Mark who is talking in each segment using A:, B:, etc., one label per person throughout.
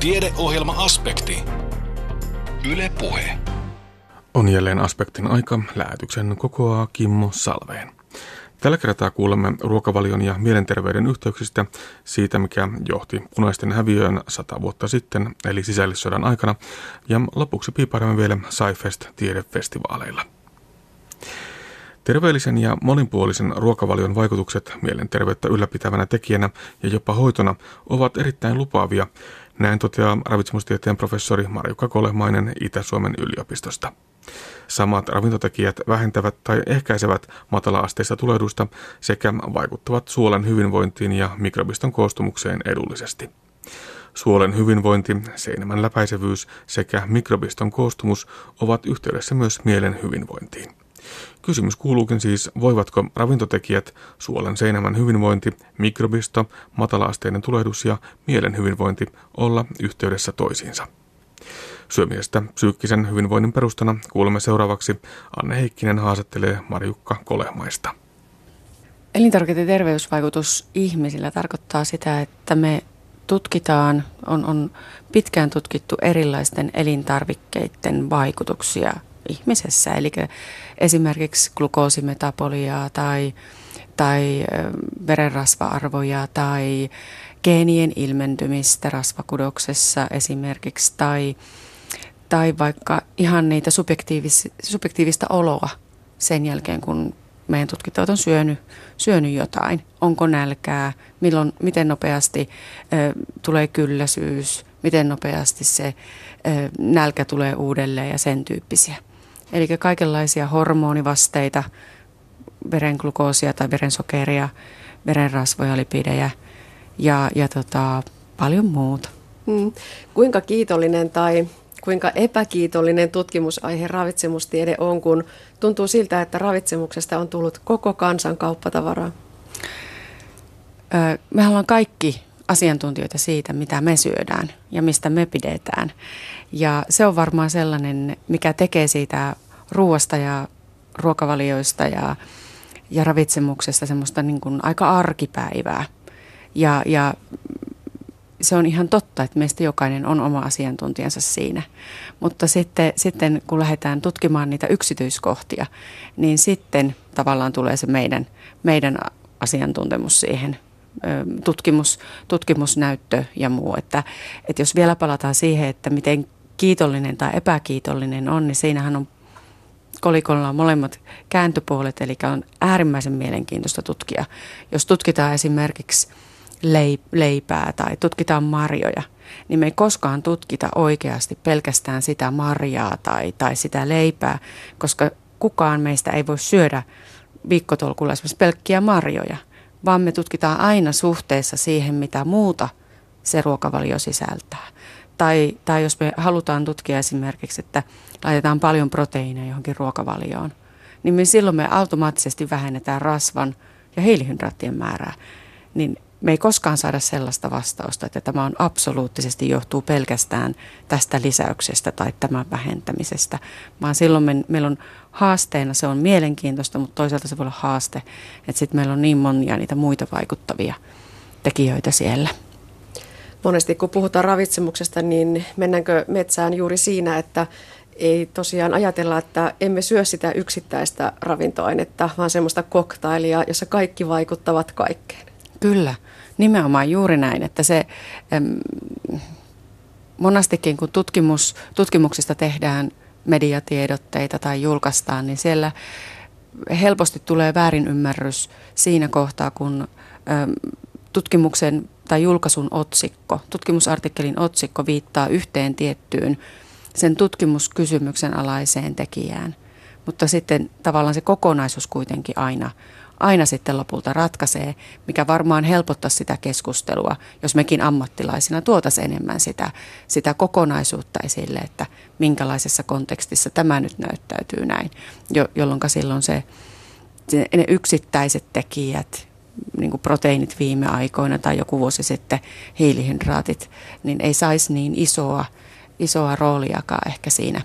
A: Tiedeohjelma-aspekti. Yle Puhe.
B: On jälleen aspektin aika. Lähetyksen kokoaa Kimmo Salveen. Tällä kertaa kuulemme ruokavalion ja mielenterveyden yhteyksistä siitä, mikä johti punaisten häviöön sata vuotta sitten, eli sisällissodan aikana, ja lopuksi piipaaramme vielä SciFest tiedefestivaaleilla. Terveellisen ja monipuolisen ruokavalion vaikutukset mielenterveyttä ylläpitävänä tekijänä ja jopa hoitona ovat erittäin lupaavia, näin toteaa ravitsemustieteen professori Marjukka Kolehmainen Itä-Suomen yliopistosta. Samat ravintotekijät vähentävät tai ehkäisevät matala-asteista tulehdusta sekä vaikuttavat suolen hyvinvointiin ja mikrobiston koostumukseen edullisesti. Suolen hyvinvointi, seinämän läpäisevyys sekä mikrobiston koostumus ovat yhteydessä myös mielen hyvinvointiin. Kysymys kuuluukin siis, voivatko ravintotekijät, suolen seinämän hyvinvointi, mikrobisto, matalaasteinen tulehdus ja mielen hyvinvointi olla yhteydessä toisiinsa. Syömisestä psyykkisen hyvinvoinnin perustana kuulemme seuraavaksi Anne Heikkinen haastattelee Marjukka Kolehmaista.
C: Elintarvikkeiden terveysvaikutus ihmisillä tarkoittaa sitä, että me tutkitaan, on, on pitkään tutkittu erilaisten elintarvikkeiden vaikutuksia ihmisessä. Eli esimerkiksi glukoosimetapoliaa tai, tai verenrasva-arvoja tai geenien ilmentymistä rasvakudoksessa esimerkiksi tai, tai vaikka ihan niitä subjektiivis, subjektiivista oloa sen jälkeen, kun meidän tutkittajat on syönyt, syönyt jotain. Onko nälkää, milloin, miten nopeasti ö, tulee kylläisyys, miten nopeasti se ö, nälkä tulee uudelleen ja sen tyyppisiä. Eli kaikenlaisia hormonivasteita, verenglukoosia tai verensokeria, verenrasvoja, lipidejä ja, ja tota, paljon muuta. Hmm.
D: Kuinka kiitollinen tai kuinka epäkiitollinen tutkimusaihe ravitsemustiede on, kun tuntuu siltä, että ravitsemuksesta on tullut koko kansan kauppatavaraa?
C: me ollaan kaikki asiantuntijoita siitä, mitä me syödään ja mistä me pidetään. Ja se on varmaan sellainen, mikä tekee siitä ruoasta ja ruokavalioista ja, ja ravitsemuksesta semmoista niin kuin aika arkipäivää. Ja, ja se on ihan totta, että meistä jokainen on oma asiantuntijansa siinä. Mutta sitten, sitten kun lähdetään tutkimaan niitä yksityiskohtia, niin sitten tavallaan tulee se meidän, meidän asiantuntemus siihen tutkimus, tutkimusnäyttö ja muu. Että, että jos vielä palataan siihen, että miten kiitollinen tai epäkiitollinen on, niin siinähän on kolikolla on molemmat kääntöpuolet, eli on äärimmäisen mielenkiintoista tutkia. Jos tutkitaan esimerkiksi leipää tai tutkitaan marjoja, niin me ei koskaan tutkita oikeasti pelkästään sitä marjaa tai, tai sitä leipää, koska kukaan meistä ei voi syödä viikkotolkulla esimerkiksi pelkkiä marjoja, vaan me tutkitaan aina suhteessa siihen, mitä muuta se ruokavalio sisältää. Tai, tai jos me halutaan tutkia esimerkiksi, että laitetaan paljon proteiineja johonkin ruokavalioon, niin me silloin me automaattisesti vähennetään rasvan ja hiilihydraattien määrää. Niin me ei koskaan saada sellaista vastausta, että tämä on absoluuttisesti johtuu pelkästään tästä lisäyksestä tai tämän vähentämisestä, vaan silloin me, meillä on haasteena, se on mielenkiintoista, mutta toisaalta se voi olla haaste, että sitten meillä on niin monia niitä muita vaikuttavia tekijöitä siellä.
D: Monesti kun puhutaan ravitsemuksesta, niin mennäänkö metsään juuri siinä, että ei tosiaan ajatella, että emme syö sitä yksittäistä ravintoainetta, vaan semmoista koktailia, jossa kaikki vaikuttavat kaikkeen.
C: Kyllä, nimenomaan juuri näin, että se äm, monastikin kun tutkimus, tutkimuksista tehdään mediatiedotteita tai julkaistaan, niin siellä helposti tulee väärinymmärrys siinä kohtaa, kun tutkimuksen tai julkaisun otsikko, tutkimusartikkelin otsikko viittaa yhteen tiettyyn sen tutkimuskysymyksen alaiseen tekijään. Mutta sitten tavallaan se kokonaisuus kuitenkin aina, aina sitten lopulta ratkaisee, mikä varmaan helpottaa sitä keskustelua, jos mekin ammattilaisina tuotaisiin enemmän sitä, sitä kokonaisuutta esille, että minkälaisessa kontekstissa tämä nyt näyttäytyy näin, jo, jolloin silloin se, ne yksittäiset tekijät, niin kuin proteiinit viime aikoina tai joku vuosi sitten hiilihydraatit, niin ei saisi niin isoa isoa rooliakaan ehkä siinä,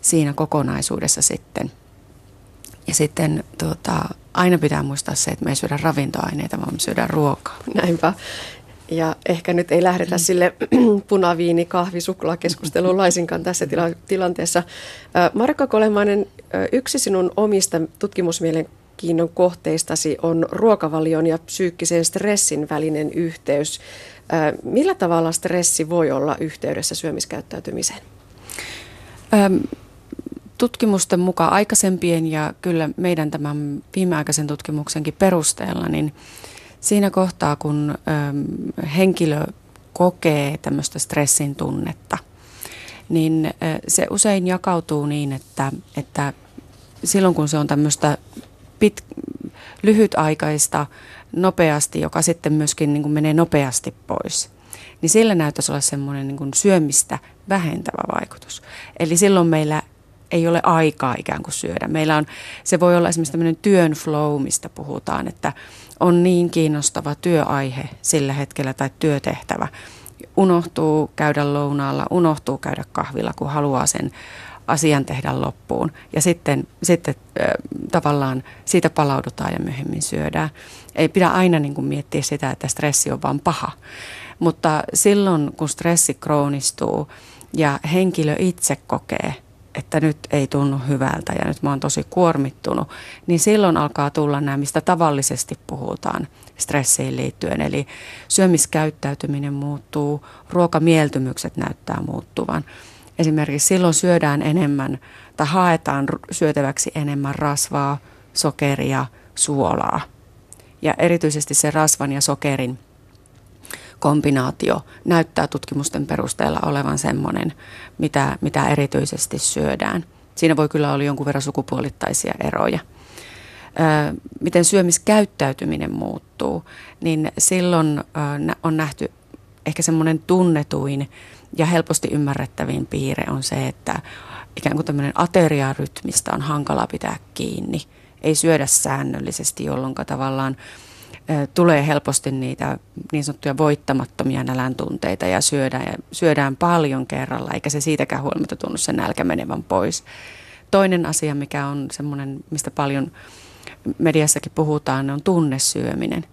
C: siinä kokonaisuudessa sitten. Ja sitten tuota, aina pitää muistaa se, että me ei syödä ravintoaineita, vaan me syödään ruokaa.
D: Näinpä. Ja ehkä nyt ei lähdetä sille punaviini, kahvi, suklaakeskusteluun laisinkaan tässä tila- tilanteessa. Markka Kolemainen, yksi sinun omista tutkimusmielenkiinnon kohteistasi on ruokavalion ja psyykkisen stressin välinen yhteys. Millä tavalla stressi voi olla yhteydessä syömiskäyttäytymiseen?
C: Ähm, tutkimusten mukaan aikaisempien ja kyllä meidän tämän viimeaikaisen tutkimuksenkin perusteella, niin siinä kohtaa, kun ähm, henkilö kokee tämmöistä stressin tunnetta, niin äh, se usein jakautuu niin, että, että silloin kun se on tämmöistä pit, lyhytaikaista, nopeasti, joka sitten myöskin niin kuin menee nopeasti pois, niin sillä näyttäisi olla semmoinen niin syömistä vähentävä vaikutus. Eli silloin meillä ei ole aikaa ikään kuin syödä. Meillä on, se voi olla esimerkiksi tämmöinen työn flow, mistä puhutaan, että on niin kiinnostava työaihe sillä hetkellä tai työtehtävä. Unohtuu käydä lounaalla, unohtuu käydä kahvilla, kun haluaa sen asian tehdä loppuun. Ja sitten, sitten tavallaan siitä palaudutaan ja myöhemmin syödään. Ei pidä aina niin kuin miettiä sitä, että stressi on vain paha. Mutta silloin, kun stressi kroonistuu ja henkilö itse kokee, että nyt ei tunnu hyvältä ja nyt mä oon tosi kuormittunut, niin silloin alkaa tulla nämä, mistä tavallisesti puhutaan stressiin liittyen. Eli syömiskäyttäytyminen muuttuu, ruokamieltymykset näyttää muuttuvan. Esimerkiksi silloin syödään enemmän tai haetaan syötäväksi enemmän rasvaa, sokeria, suolaa. Ja erityisesti se rasvan ja sokerin kombinaatio näyttää tutkimusten perusteella olevan semmoinen, mitä, mitä erityisesti syödään. Siinä voi kyllä olla jonkun verran sukupuolittaisia eroja. Miten syömiskäyttäytyminen muuttuu, niin silloin on nähty ehkä semmoinen tunnetuin ja helposti ymmärrettävin piirre on se, että ikään kuin tämmöinen ateriarytmistä on hankala pitää kiinni. Ei syödä säännöllisesti, jolloin tavallaan tulee helposti niitä niin sanottuja voittamattomia nälän tunteita ja syödään, ja syödään paljon kerralla, eikä se siitäkään huolimatta tunnu sen nälkä menevän pois. Toinen asia, mikä on semmoinen, mistä paljon mediassakin puhutaan, on tunnesyöminen.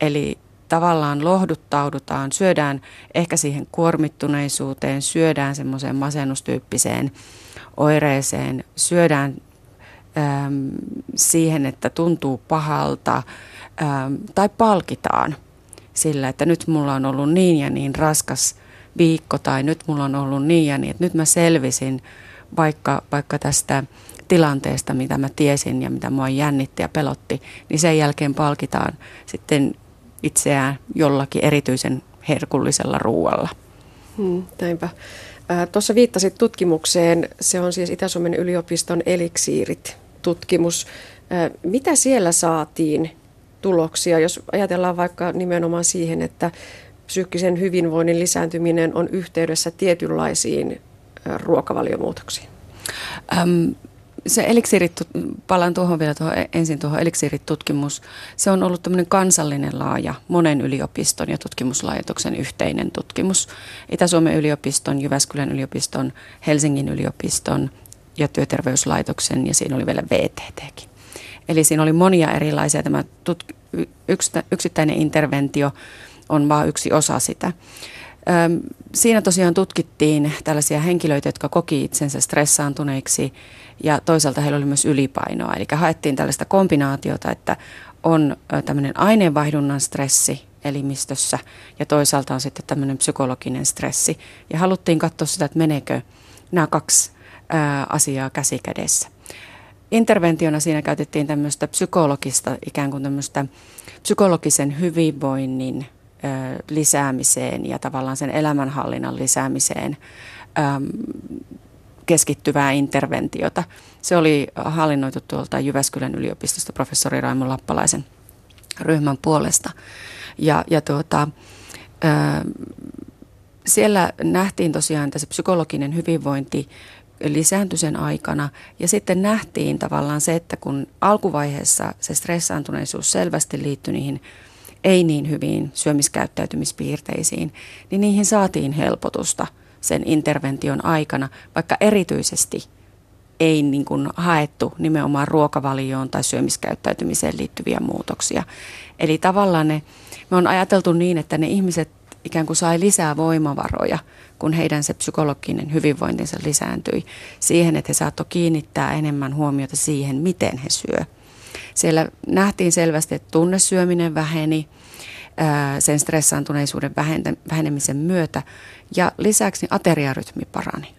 C: Eli tavallaan lohduttaudutaan, syödään ehkä siihen kuormittuneisuuteen, syödään semmoiseen masennustyyppiseen oireeseen, syödään äm, siihen, että tuntuu pahalta äm, tai palkitaan sillä, että nyt mulla on ollut niin ja niin raskas viikko tai nyt mulla on ollut niin ja niin, että nyt mä selvisin vaikka, vaikka tästä tilanteesta, mitä mä tiesin ja mitä mua jännitti ja pelotti, niin sen jälkeen palkitaan sitten itseään jollakin erityisen herkullisella ruualla.
D: Hmm, näinpä. Tuossa viittasit tutkimukseen, se on siis Itä-Suomen yliopiston eliksiirit tutkimus. Mitä siellä saatiin tuloksia, jos ajatellaan vaikka nimenomaan siihen, että psyykkisen hyvinvoinnin lisääntyminen on yhteydessä tietynlaisiin ruokavaliomuutoksiin?
C: Ähm, se eliksiirit, palaan tuohon vielä tuohon, e- ensin tuohon eliksiiritutkimus. Se on ollut tämmöinen kansallinen laaja, monen yliopiston ja tutkimuslaitoksen yhteinen tutkimus. Itä-Suomen yliopiston, Jyväskylän yliopiston, Helsingin yliopiston ja työterveyslaitoksen ja siinä oli vielä VTTkin. Eli siinä oli monia erilaisia, tämä tut, yksittäinen interventio on vain yksi osa sitä. Siinä tosiaan tutkittiin tällaisia henkilöitä, jotka koki itsensä stressaantuneiksi ja toisaalta heillä oli myös ylipainoa. Eli haettiin tällaista kombinaatiota, että on tämmöinen aineenvaihdunnan stressi elimistössä ja toisaalta on sitten tämmöinen psykologinen stressi. Ja haluttiin katsoa sitä, että meneekö nämä kaksi asiaa käsi kädessä. Interventiona siinä käytettiin tämmöistä psykologista, ikään kuin tämmöistä psykologisen hyvinvoinnin ää, lisäämiseen ja tavallaan sen elämänhallinnan lisäämiseen ää, keskittyvää interventiota. Se oli hallinnoitu tuolta Jyväskylän yliopistosta professori Raimo Lappalaisen ryhmän puolesta. Ja, ja tuota, ää, siellä nähtiin tosiaan tässä psykologinen hyvinvointi lisääntyi sen aikana. Ja sitten nähtiin tavallaan se, että kun alkuvaiheessa se stressaantuneisuus selvästi liittyi niihin ei niin hyviin syömiskäyttäytymispiirteisiin, niin niihin saatiin helpotusta sen intervention aikana, vaikka erityisesti ei niin kuin haettu nimenomaan ruokavalioon tai syömiskäyttäytymiseen liittyviä muutoksia. Eli tavallaan ne, me on ajateltu niin, että ne ihmiset ikään kuin sai lisää voimavaroja, kun heidän se psykologinen hyvinvointinsa lisääntyi siihen, että he saattoi kiinnittää enemmän huomiota siihen, miten he syö. Siellä nähtiin selvästi, että tunnesyöminen väheni sen stressaantuneisuuden vähenemisen myötä ja lisäksi ateriarytmi parani.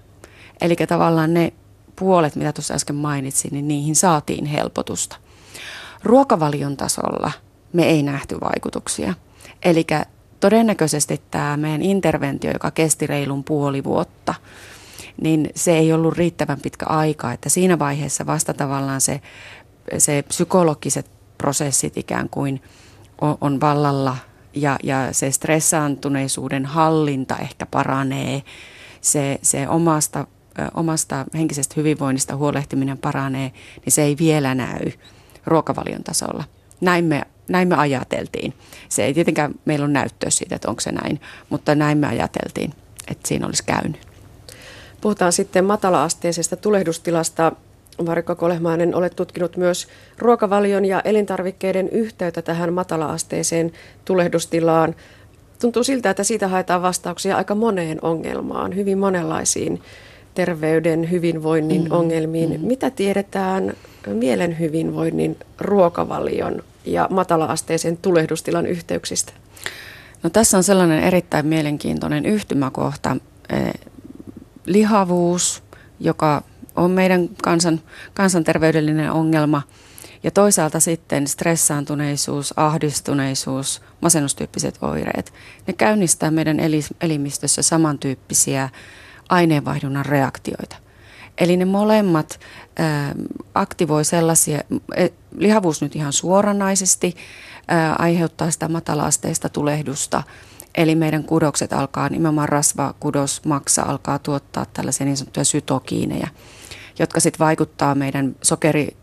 C: Eli tavallaan ne puolet, mitä tuossa äsken mainitsin, niin niihin saatiin helpotusta. Ruokavalion tasolla me ei nähty vaikutuksia. Eli todennäköisesti tämä meidän interventio, joka kesti reilun puoli vuotta, niin se ei ollut riittävän pitkä aika, että siinä vaiheessa vasta tavallaan se, se psykologiset prosessit ikään kuin on, on vallalla ja, ja se stressaantuneisuuden hallinta ehkä paranee, se, se omasta, omasta henkisestä hyvinvoinnista huolehtiminen paranee, niin se ei vielä näy ruokavalion tasolla. Näin me, näin me ajateltiin. Se ei tietenkään meillä ole näyttöä siitä, että onko se näin, mutta näin me ajateltiin, että siinä olisi käynyt.
D: Puhutaan sitten matala-asteisesta tulehdustilasta. Marikko Kolehmainen, olet tutkinut myös ruokavalion ja elintarvikkeiden yhteyttä tähän matala-asteiseen tulehdustilaan. Tuntuu siltä, että siitä haetaan vastauksia aika moneen ongelmaan, hyvin monenlaisiin terveyden, hyvinvoinnin mm, ongelmiin. Mm. Mitä tiedetään mielen hyvinvoinnin, ruokavalion ja matala-asteisen tulehdustilan yhteyksistä?
C: No, tässä on sellainen erittäin mielenkiintoinen yhtymäkohta. Eh, lihavuus, joka on meidän kansan, kansanterveydellinen ongelma. Ja toisaalta sitten stressaantuneisuus, ahdistuneisuus, masennustyyppiset oireet. Ne käynnistää meidän elimistössä samantyyppisiä aineenvaihdunnan reaktioita. Eli ne molemmat ä, aktivoi sellaisia, lihavuus nyt ihan suoranaisesti ä, aiheuttaa sitä matalaasteista tulehdusta – Eli meidän kudokset alkaa, nimenomaan rasvakudos, maksa alkaa tuottaa tällaisia niin sanottuja sytokiineja, jotka sitten vaikuttaa meidän sokeri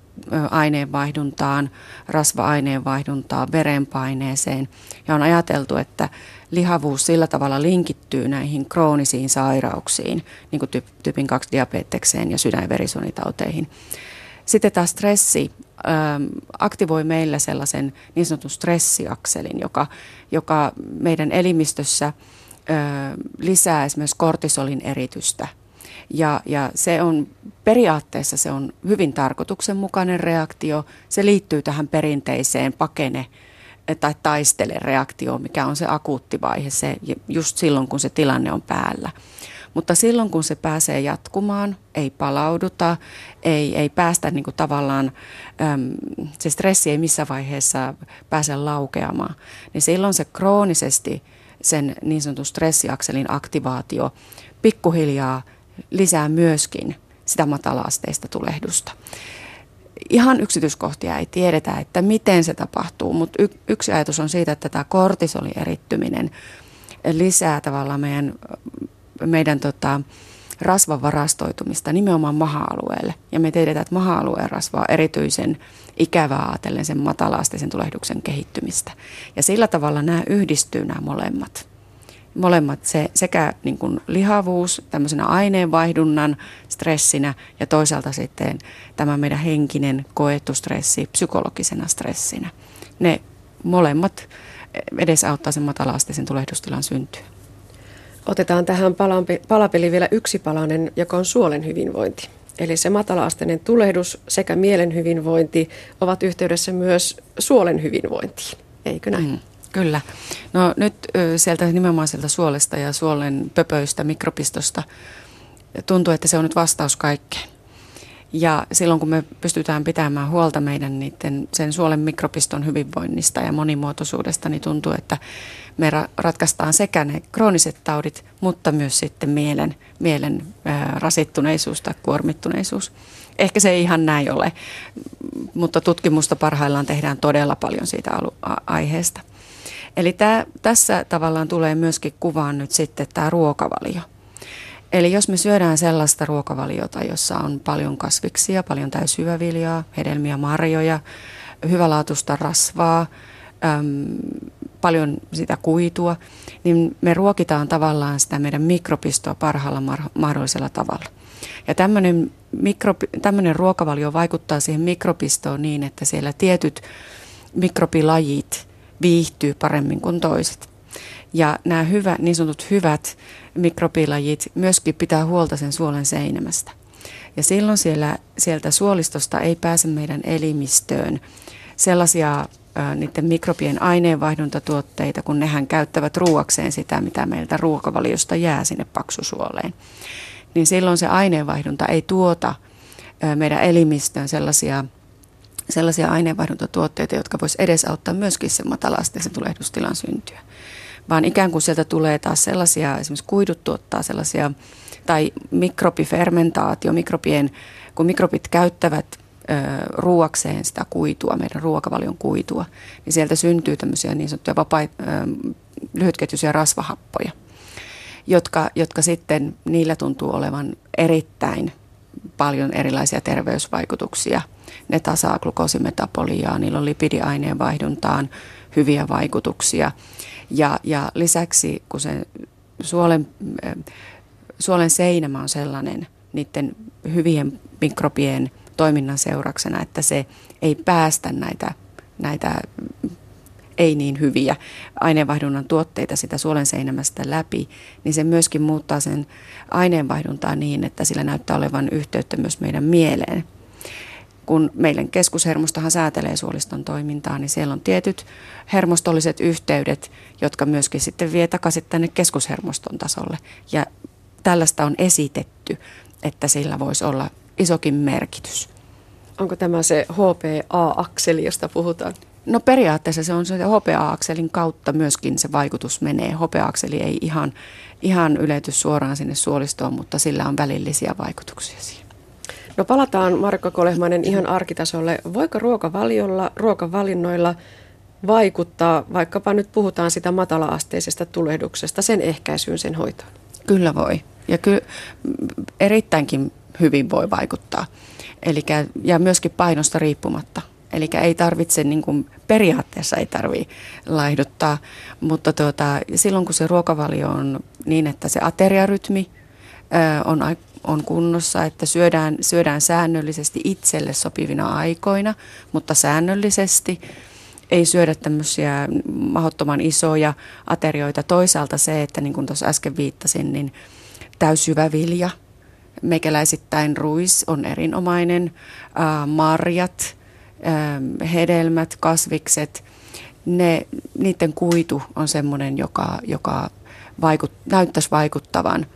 C: aineenvaihduntaan, rasva-aineenvaihduntaan, verenpaineeseen. Ja on ajateltu, että lihavuus sillä tavalla linkittyy näihin kroonisiin sairauksiin, niin kuin tyypin 2 diabetekseen ja sydän- ja verisuonitauteihin. Sitten tämä stressi aktivoi meillä sellaisen niin sanotun stressiakselin, joka, joka meidän elimistössä lisää esimerkiksi kortisolin eritystä. Ja, ja se on periaatteessa se on hyvin tarkoituksenmukainen reaktio. Se liittyy tähän perinteiseen pakene tai taistele reaktioon, mikä on se akuutti vaihe, se just silloin kun se tilanne on päällä. Mutta silloin kun se pääsee jatkumaan, ei palauduta, ei, ei päästä niin kuin tavallaan, äm, se stressi ei missä vaiheessa pääse laukeamaan, niin silloin se kroonisesti sen niin sanotun stressiakselin aktivaatio pikkuhiljaa lisää myöskin sitä matalaasteista tulehdusta. Ihan yksityiskohtia ei tiedetä, että miten se tapahtuu, mutta y- yksi ajatus on siitä, että tämä kortisolieриttyminen lisää tavallaan meidän meidän tota, rasvan varastoitumista nimenomaan maha-alueelle. Ja me tiedetään, että maha-alueen rasva on erityisen ikävää ajatellen sen matalaasteisen tulehduksen kehittymistä. Ja sillä tavalla nämä yhdistyy nämä molemmat. Molemmat se, sekä niin kuin lihavuus tämmöisenä aineenvaihdunnan stressinä ja toisaalta sitten tämä meidän henkinen koettu stressi psykologisena stressinä. Ne molemmat edesauttaa sen matalaasteisen tulehdustilan syntyä.
D: Otetaan tähän palapeliin vielä yksi palanen, joka on suolen hyvinvointi. Eli se matalaasteinen tulehdus sekä mielen hyvinvointi ovat yhteydessä myös suolen hyvinvointiin, eikö näin? Mm,
C: kyllä. No nyt sieltä nimenomaan sieltä suolesta ja suolen pöpöistä, mikropistosta tuntuu, että se on nyt vastaus kaikkeen. Ja silloin kun me pystytään pitämään huolta meidän niiden, sen suolen mikropiston hyvinvoinnista ja monimuotoisuudesta, niin tuntuu, että me ra- ratkaistaan sekä ne krooniset taudit, mutta myös sitten mielen, mielen ää, rasittuneisuus tai kuormittuneisuus. Ehkä se ei ihan näin ole, mutta tutkimusta parhaillaan tehdään todella paljon siitä alu- a- aiheesta. Eli tää, tässä tavallaan tulee myöskin kuvaan nyt sitten tämä ruokavalio. Eli jos me syödään sellaista ruokavaliota, jossa on paljon kasviksia, paljon täysjyväviljaa, hedelmiä, marjoja, hyvälaatuista rasvaa, äm, paljon sitä kuitua, niin me ruokitaan tavallaan sitä meidän mikropistoa parhaalla mahdollisella tavalla. Ja tämmöinen, mikropi, tämmöinen ruokavalio vaikuttaa siihen mikropistoon niin, että siellä tietyt mikrobilajit viihtyy paremmin kuin toiset. Ja nämä hyvä, niin sanotut hyvät mikrobilajit myöskin pitää huolta sen suolen seinämästä. Ja silloin siellä, sieltä suolistosta ei pääse meidän elimistöön sellaisia niiden mikrobien aineenvaihduntatuotteita, kun nehän käyttävät ruuakseen sitä, mitä meiltä ruokavaliosta jää sinne paksusuoleen. Niin silloin se aineenvaihdunta ei tuota meidän elimistöön sellaisia, sellaisia aineenvaihduntatuotteita, jotka voisi edesauttaa myöskin sen matalasteisen tulehdustilan syntyä. Vaan ikään kuin sieltä tulee taas sellaisia, esimerkiksi kuidut tuottaa sellaisia, tai mikrobifermentaatio, mikrobien, kun mikrobit käyttävät ruuakseen sitä kuitua, meidän ruokavalion kuitua, niin sieltä syntyy tämmöisiä niin sanottuja vapaa, lyhytketjuisia rasvahappoja, jotka, jotka sitten, niillä tuntuu olevan erittäin paljon erilaisia terveysvaikutuksia. Ne tasaa glukoosimetapoliaa, niillä on lipidiaineen vaihduntaan hyviä vaikutuksia. Ja, ja lisäksi, kun se suolen, suolen seinämä on sellainen niiden hyvien mikrobien – toiminnan seurauksena, että se ei päästä näitä, näitä ei niin hyviä aineenvaihdunnan tuotteita sitä suolen seinämästä läpi, niin se myöskin muuttaa sen aineenvaihduntaa niin, että sillä näyttää olevan yhteyttä myös meidän mieleen. Kun meidän keskushermostohan säätelee suoliston toimintaa, niin siellä on tietyt hermostolliset yhteydet, jotka myöskin sitten vie takaisin tänne keskushermoston tasolle. Ja tällaista on esitetty, että sillä voisi olla isokin merkitys.
D: Onko tämä se HPA-akseli, josta puhutaan?
C: No periaatteessa se on se HPA-akselin kautta myöskin se vaikutus menee. HPA-akseli ei ihan, ihan ylety suoraan sinne suolistoon, mutta sillä on välillisiä vaikutuksia siihen.
D: No palataan Marko Kolehmainen ihan arkitasolle. Voiko ruokavaliolla, ruokavalinnoilla vaikuttaa, vaikkapa nyt puhutaan sitä matala-asteisesta tulehduksesta, sen ehkäisyyn, sen hoitoon?
C: Kyllä voi. Ja kyllä erittäinkin hyvin voi vaikuttaa. Elikkä, ja myöskin painosta riippumatta. Eli ei tarvitse, niin kuin, periaatteessa ei tarvitse laihduttaa, mutta tuota, silloin kun se ruokavalio on niin, että se ateriarytmi ö, on, on kunnossa, että syödään, syödään säännöllisesti itselle sopivina aikoina, mutta säännöllisesti ei syödä tämmöisiä mahdottoman isoja aterioita. Toisaalta se, että niin kuin tuossa äsken viittasin, niin täysjyvä vilja – Meikäläisittäin ruis on erinomainen, marjat, hedelmät, kasvikset, ne, niiden kuitu on sellainen, joka, joka vaikut, näyttäisi vaikuttavan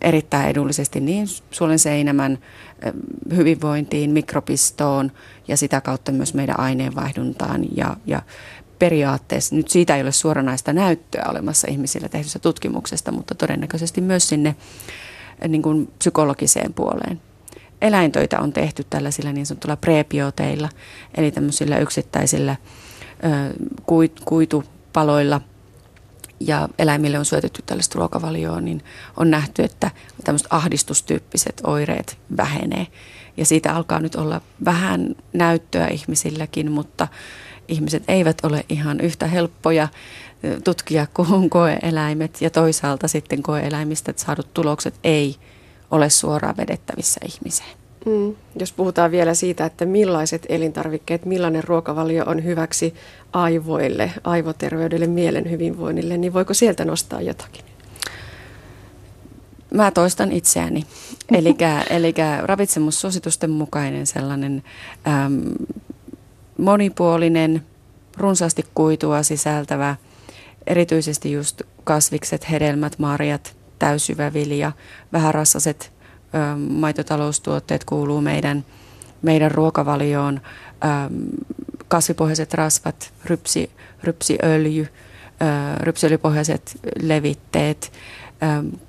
C: erittäin edullisesti niin suolen seinämän hyvinvointiin, mikrobistoon ja sitä kautta myös meidän aineenvaihduntaan ja, ja periaatteessa, nyt siitä ei ole suoranaista näyttöä olemassa ihmisillä tehdyssä tutkimuksesta, mutta todennäköisesti myös sinne niin kuin psykologiseen puoleen. Eläintöitä on tehty tällaisilla niin sanotulla prebioteilla, eli tämmöisillä yksittäisillä kuitupaloilla, ja eläimille on syötetty tällaista ruokavalioa, niin on nähty, että tämmöiset ahdistustyyppiset oireet vähenee. Ja siitä alkaa nyt olla vähän näyttöä ihmisilläkin, mutta ihmiset eivät ole ihan yhtä helppoja tutkia kuin koeeläimet ja toisaalta sitten koeeläimistä saadut tulokset ei ole suoraan vedettävissä ihmiseen.
D: Mm. Jos puhutaan vielä siitä, että millaiset elintarvikkeet, millainen ruokavalio on hyväksi aivoille, aivoterveydelle, mielen hyvinvoinnille, niin voiko sieltä nostaa jotakin?
C: Mä toistan itseäni. Eli ravitsemussuositusten mukainen sellainen äm, monipuolinen, runsaasti kuitua sisältävä – erityisesti just kasvikset, hedelmät, marjat, täysjyvä vilja, vähärassaset maitotaloustuotteet kuuluu meidän, meidän ruokavalioon, kasvipohjaiset rasvat, rypsi, rypsiöljy, rypsiöljypohjaiset levitteet,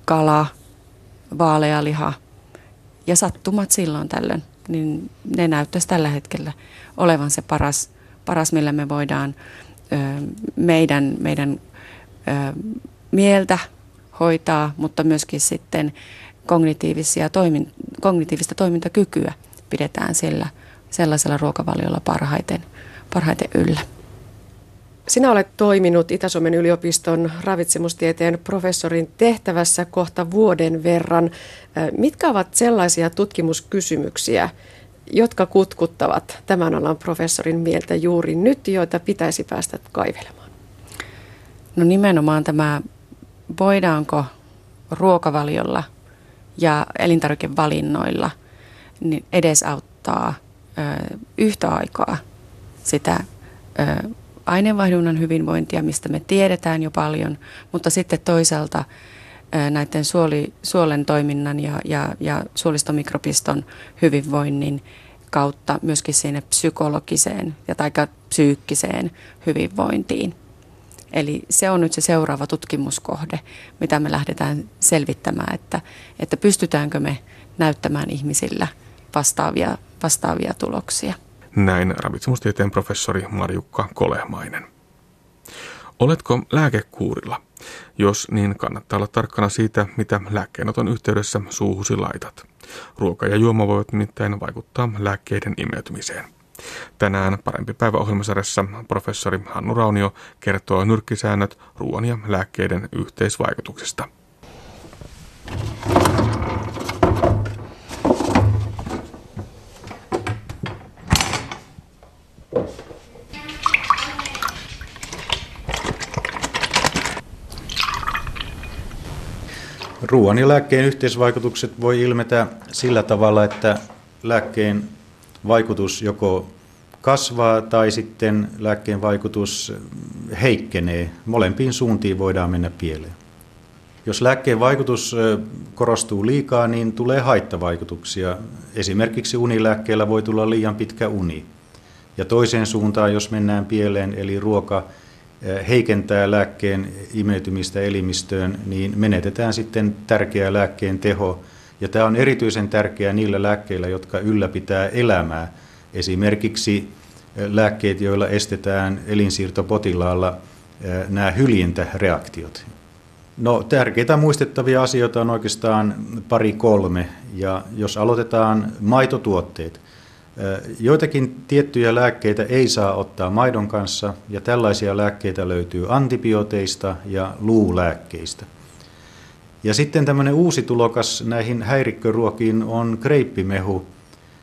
C: kala, vaalealiha ja sattumat silloin tällöin, niin ne näyttäisi tällä hetkellä olevan se paras, paras millä me voidaan meidän, meidän mieltä hoitaa, mutta myöskin sitten kognitiivisia toimin, kognitiivista toimintakykyä pidetään sillä, sellaisella ruokavaliolla parhaiten, parhaiten yllä.
D: Sinä olet toiminut Itä-Suomen yliopiston ravitsemustieteen professorin tehtävässä kohta vuoden verran. Mitkä ovat sellaisia tutkimuskysymyksiä, jotka kutkuttavat tämän alan professorin mieltä juuri nyt, joita pitäisi päästä kaivelemaan?
C: No nimenomaan tämä, voidaanko ruokavaliolla ja elintarvikevalinnoilla niin edesauttaa ö, yhtä aikaa sitä ö, aineenvaihdunnan hyvinvointia, mistä me tiedetään jo paljon, mutta sitten toisaalta näiden suoli, suolen toiminnan ja, ja, ja suolistomikropiston hyvinvoinnin kautta myöskin sinne psykologiseen ja tai psyykkiseen hyvinvointiin. Eli se on nyt se seuraava tutkimuskohde, mitä me lähdetään selvittämään, että, että pystytäänkö me näyttämään ihmisillä vastaavia, vastaavia tuloksia.
B: Näin ravitsemustieteen professori Marjukka Kolehmainen. Oletko lääkekuurilla? Jos niin, kannattaa olla tarkkana siitä, mitä lääkkeenoton yhteydessä suuhusi laitat. Ruoka ja juoma voivat nimittäin vaikuttaa lääkkeiden imeytymiseen. Tänään parempi päivä ohjelmasarjassa professori Hannu Raunio kertoo nyrkkisäännöt ruoan ja lääkkeiden yhteisvaikutuksista.
E: Ruoan ja lääkkeen yhteisvaikutukset voi ilmetä sillä tavalla, että lääkkeen vaikutus joko kasvaa tai sitten lääkkeen vaikutus heikkenee. Molempiin suuntiin voidaan mennä pieleen. Jos lääkkeen vaikutus korostuu liikaa, niin tulee haittavaikutuksia. Esimerkiksi unilääkkeellä voi tulla liian pitkä uni. Ja toiseen suuntaan, jos mennään pieleen, eli ruoka heikentää lääkkeen imeytymistä elimistöön, niin menetetään sitten tärkeä lääkkeen teho. Ja tämä on erityisen tärkeää niillä lääkkeillä, jotka ylläpitää elämää. Esimerkiksi lääkkeet, joilla estetään elinsiirtopotilaalla nämä hyljintäreaktiot. No, tärkeitä muistettavia asioita on oikeastaan pari kolme. Ja jos aloitetaan maitotuotteet – Joitakin tiettyjä lääkkeitä ei saa ottaa maidon kanssa ja tällaisia lääkkeitä löytyy antibiooteista ja luulääkkeistä. Ja sitten tämmöinen uusi tulokas näihin häirikköruokiin on kreippimehu.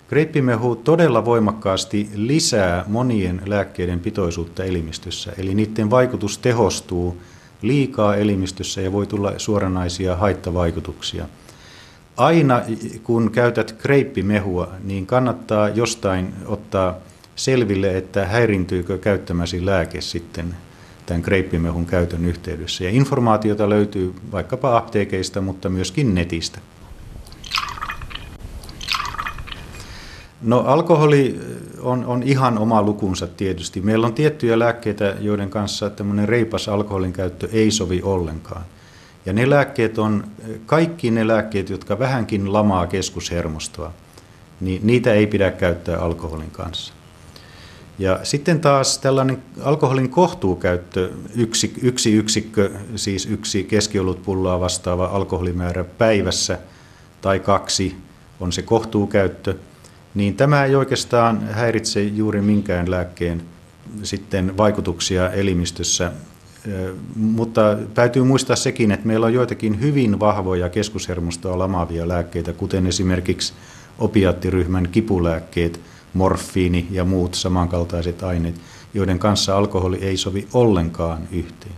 E: Kreippimehu todella voimakkaasti lisää monien lääkkeiden pitoisuutta elimistössä, eli niiden vaikutus tehostuu liikaa elimistössä ja voi tulla suoranaisia haittavaikutuksia aina kun käytät kreippimehua, niin kannattaa jostain ottaa selville, että häirintyykö käyttämäsi lääke sitten tämän kreippimehun käytön yhteydessä. Ja informaatiota löytyy vaikkapa apteekeista, mutta myöskin netistä. No alkoholi on, on ihan oma lukunsa tietysti. Meillä on tiettyjä lääkkeitä, joiden kanssa tämmöinen reipas alkoholin käyttö ei sovi ollenkaan. Ja ne lääkkeet on, kaikki ne lääkkeet, jotka vähänkin lamaa keskushermostoa, niin niitä ei pidä käyttää alkoholin kanssa. Ja sitten taas tällainen alkoholin kohtuukäyttö, yksi, yksi yksikkö, siis yksi keskiolutpulloa vastaava alkoholimäärä päivässä tai kaksi on se kohtuukäyttö, niin tämä ei oikeastaan häiritse juuri minkään lääkkeen sitten vaikutuksia elimistössä. Mutta täytyy muistaa sekin, että meillä on joitakin hyvin vahvoja keskushermostoa lamaavia lääkkeitä, kuten esimerkiksi opiaattiryhmän kipulääkkeet, morfiini ja muut samankaltaiset aineet, joiden kanssa alkoholi ei sovi ollenkaan yhteen.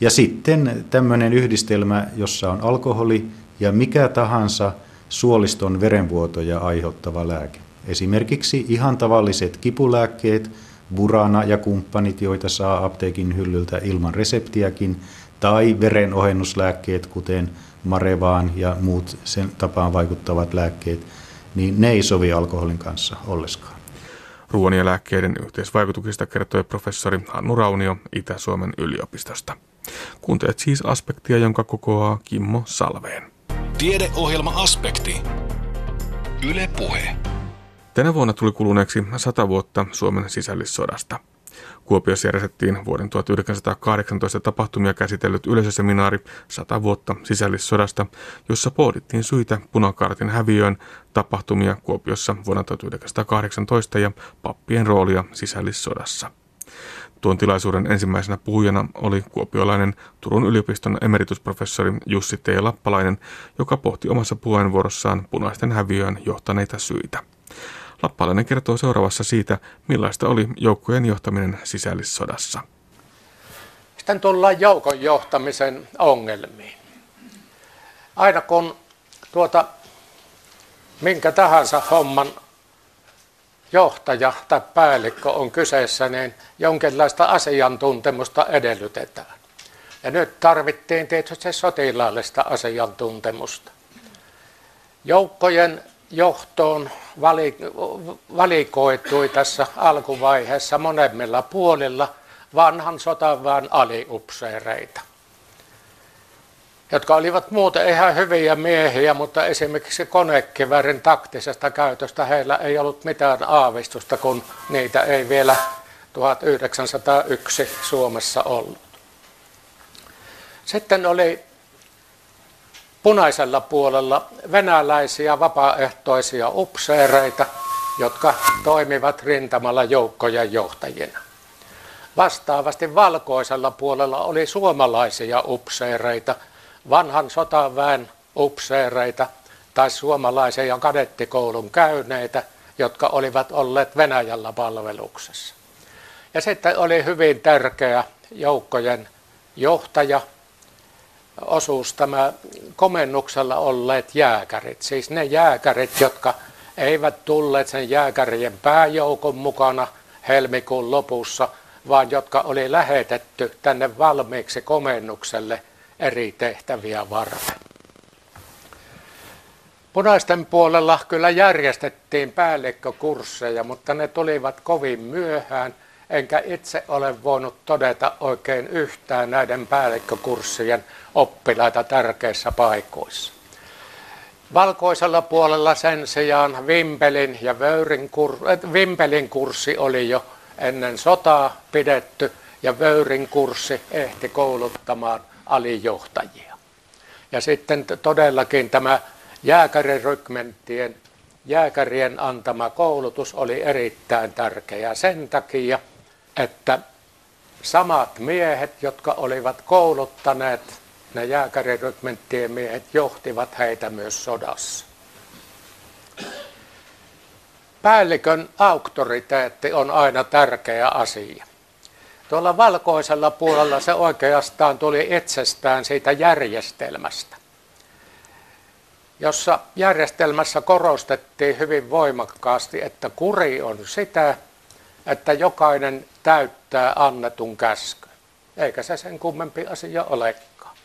E: Ja sitten tämmöinen yhdistelmä, jossa on alkoholi ja mikä tahansa suoliston verenvuotoja aiheuttava lääke. Esimerkiksi ihan tavalliset kipulääkkeet – Burana ja kumppanit, joita saa apteekin hyllyltä ilman reseptiäkin, tai verenohennuslääkkeet, kuten Marevaan ja muut sen tapaan vaikuttavat lääkkeet, niin ne ei sovi alkoholin kanssa olleskaan.
B: Ruoan ja lääkkeiden yhteisvaikutuksista kertoi professori Hannu Raunio Itä-Suomen yliopistosta. Kuuntelet siis aspektia, jonka kokoaa Kimmo Salveen.
A: Tiedeohjelma Aspekti. Yle Puhe.
B: Tänä vuonna tuli kuluneeksi 100 vuotta Suomen sisällissodasta. Kuopiossa järjestettiin vuoden 1918 tapahtumia käsitellyt yleisöseminaari 100 vuotta sisällissodasta, jossa pohdittiin syitä punakaartin häviöön, tapahtumia Kuopiossa vuonna 1918 ja pappien roolia sisällissodassa. Tuon tilaisuuden ensimmäisenä puhujana oli kuopiolainen Turun yliopiston emeritusprofessori Jussi T. Lappalainen, joka pohti omassa puheenvuorossaan punaisten häviöön johtaneita syitä. Lappalainen kertoo seuraavassa siitä, millaista oli joukkojen johtaminen sisällissodassa.
F: Sitten tullaan joukon johtamisen ongelmiin. Aina kun tuota, minkä tahansa homman johtaja tai päällikkö on kyseessä, niin jonkinlaista asiantuntemusta edellytetään. Ja nyt tarvittiin tietysti sotilaallista asiantuntemusta. Joukkojen johtoon valikoitui tässä alkuvaiheessa monemmilla puolilla vanhan sotaväen aliupseereita, jotka olivat muuten ihan hyviä miehiä, mutta esimerkiksi konekivärin taktisesta käytöstä heillä ei ollut mitään aavistusta, kun niitä ei vielä 1901 Suomessa ollut. Sitten oli punaisella puolella venäläisiä vapaaehtoisia upseereita, jotka toimivat rintamalla joukkojen johtajina. Vastaavasti valkoisella puolella oli suomalaisia upseereita, vanhan sotaväen upseereita tai suomalaisia kadettikoulun käyneitä, jotka olivat olleet Venäjällä palveluksessa. Ja sitten oli hyvin tärkeä joukkojen johtaja, osuus tämä komennuksella olleet jääkärit, siis ne jääkärit, jotka eivät tulleet sen jääkärien pääjoukon mukana helmikuun lopussa, vaan jotka oli lähetetty tänne valmiiksi komennukselle eri tehtäviä varten. Punaisten puolella kyllä järjestettiin päällikkökursseja, mutta ne tulivat kovin myöhään – enkä itse ole voinut todeta oikein yhtään näiden päällikkökurssien oppilaita tärkeissä paikoissa. Valkoisella puolella sen sijaan Vimpelin ja Vöyrin kur, äh, Vimpelin kurssi oli jo ennen sotaa pidetty ja Vöyrin kurssi ehti kouluttamaan alijohtajia. Ja sitten todellakin tämä jääkärirykmenttien, jääkärien antama koulutus oli erittäin tärkeä sen takia, että samat miehet, jotka olivat kouluttaneet ne jääkärirykmenttien miehet, johtivat heitä myös sodassa. Päällikön auktoriteetti on aina tärkeä asia. Tuolla valkoisella puolella se oikeastaan tuli itsestään siitä järjestelmästä, jossa järjestelmässä korostettiin hyvin voimakkaasti, että kuri on sitä, että jokainen täyttää annetun käsky. Eikä se sen kummempi asia olekaan.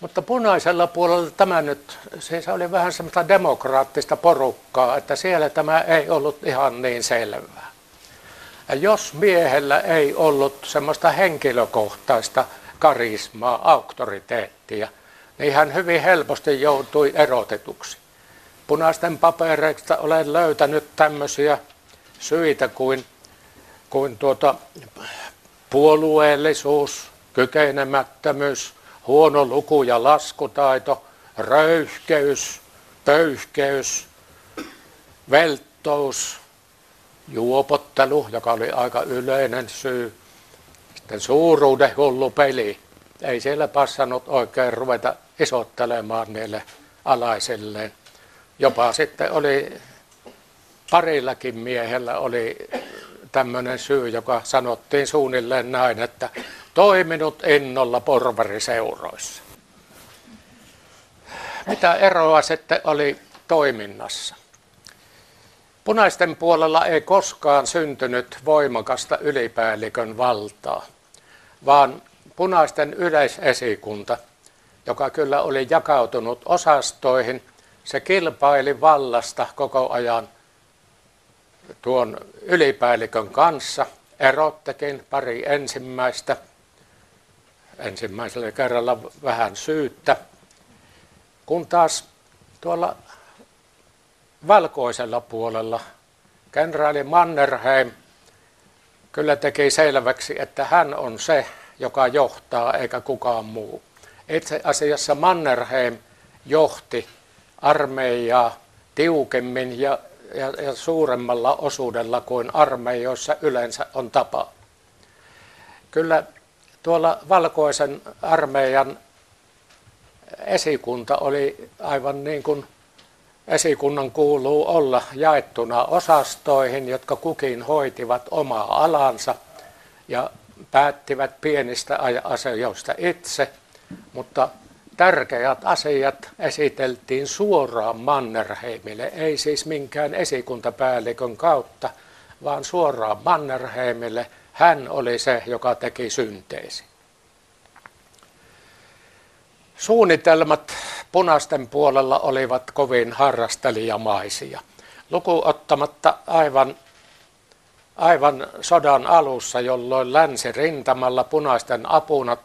F: Mutta punaisella puolella tämä nyt, siis oli vähän semmoista demokraattista porukkaa, että siellä tämä ei ollut ihan niin selvää. Ja jos miehellä ei ollut semmoista henkilökohtaista karismaa, auktoriteettia, niin hän hyvin helposti joutui erotetuksi. Punaisten papereista olen löytänyt tämmöisiä syitä kuin kuin tuota, puolueellisuus, kykenemättömyys, huono luku- ja laskutaito, röyhkeys, pöyhkeys, velttous, juopottelu, joka oli aika yleinen syy, sitten suuruuden hullu peli. Ei siellä passannut oikein ruveta isottelemaan niille alaisilleen. Jopa sitten oli parillakin miehellä oli tämmöinen syy, joka sanottiin suunnilleen näin, että toiminut innolla porvariseuroissa. Mitä eroa sitten oli toiminnassa? Punaisten puolella ei koskaan syntynyt voimakasta ylipäällikön valtaa, vaan punaisten yleisesikunta, joka kyllä oli jakautunut osastoihin, se kilpaili vallasta koko ajan – tuon ylipäällikön kanssa. Erottekin pari ensimmäistä. Ensimmäisellä kerralla vähän syyttä. Kun taas tuolla valkoisella puolella kenraali Mannerheim kyllä teki selväksi, että hän on se, joka johtaa eikä kukaan muu. Itse asiassa Mannerheim johti armeijaa tiukemmin ja ja, ja suuremmalla osuudella kuin armeijoissa yleensä on tapa. Kyllä tuolla valkoisen armeijan esikunta oli aivan niin kuin esikunnan kuuluu olla jaettuna osastoihin, jotka kukin hoitivat omaa alansa. Ja päättivät pienistä asioista itse, mutta tärkeät asiat esiteltiin suoraan Mannerheimille, ei siis minkään esikuntapäällikön kautta, vaan suoraan Mannerheimille. Hän oli se, joka teki synteesi. Suunnitelmat punaisten puolella olivat kovin harrastelijamaisia. Luku ottamatta aivan, aivan sodan alussa, jolloin länsirintamalla punaisten apuna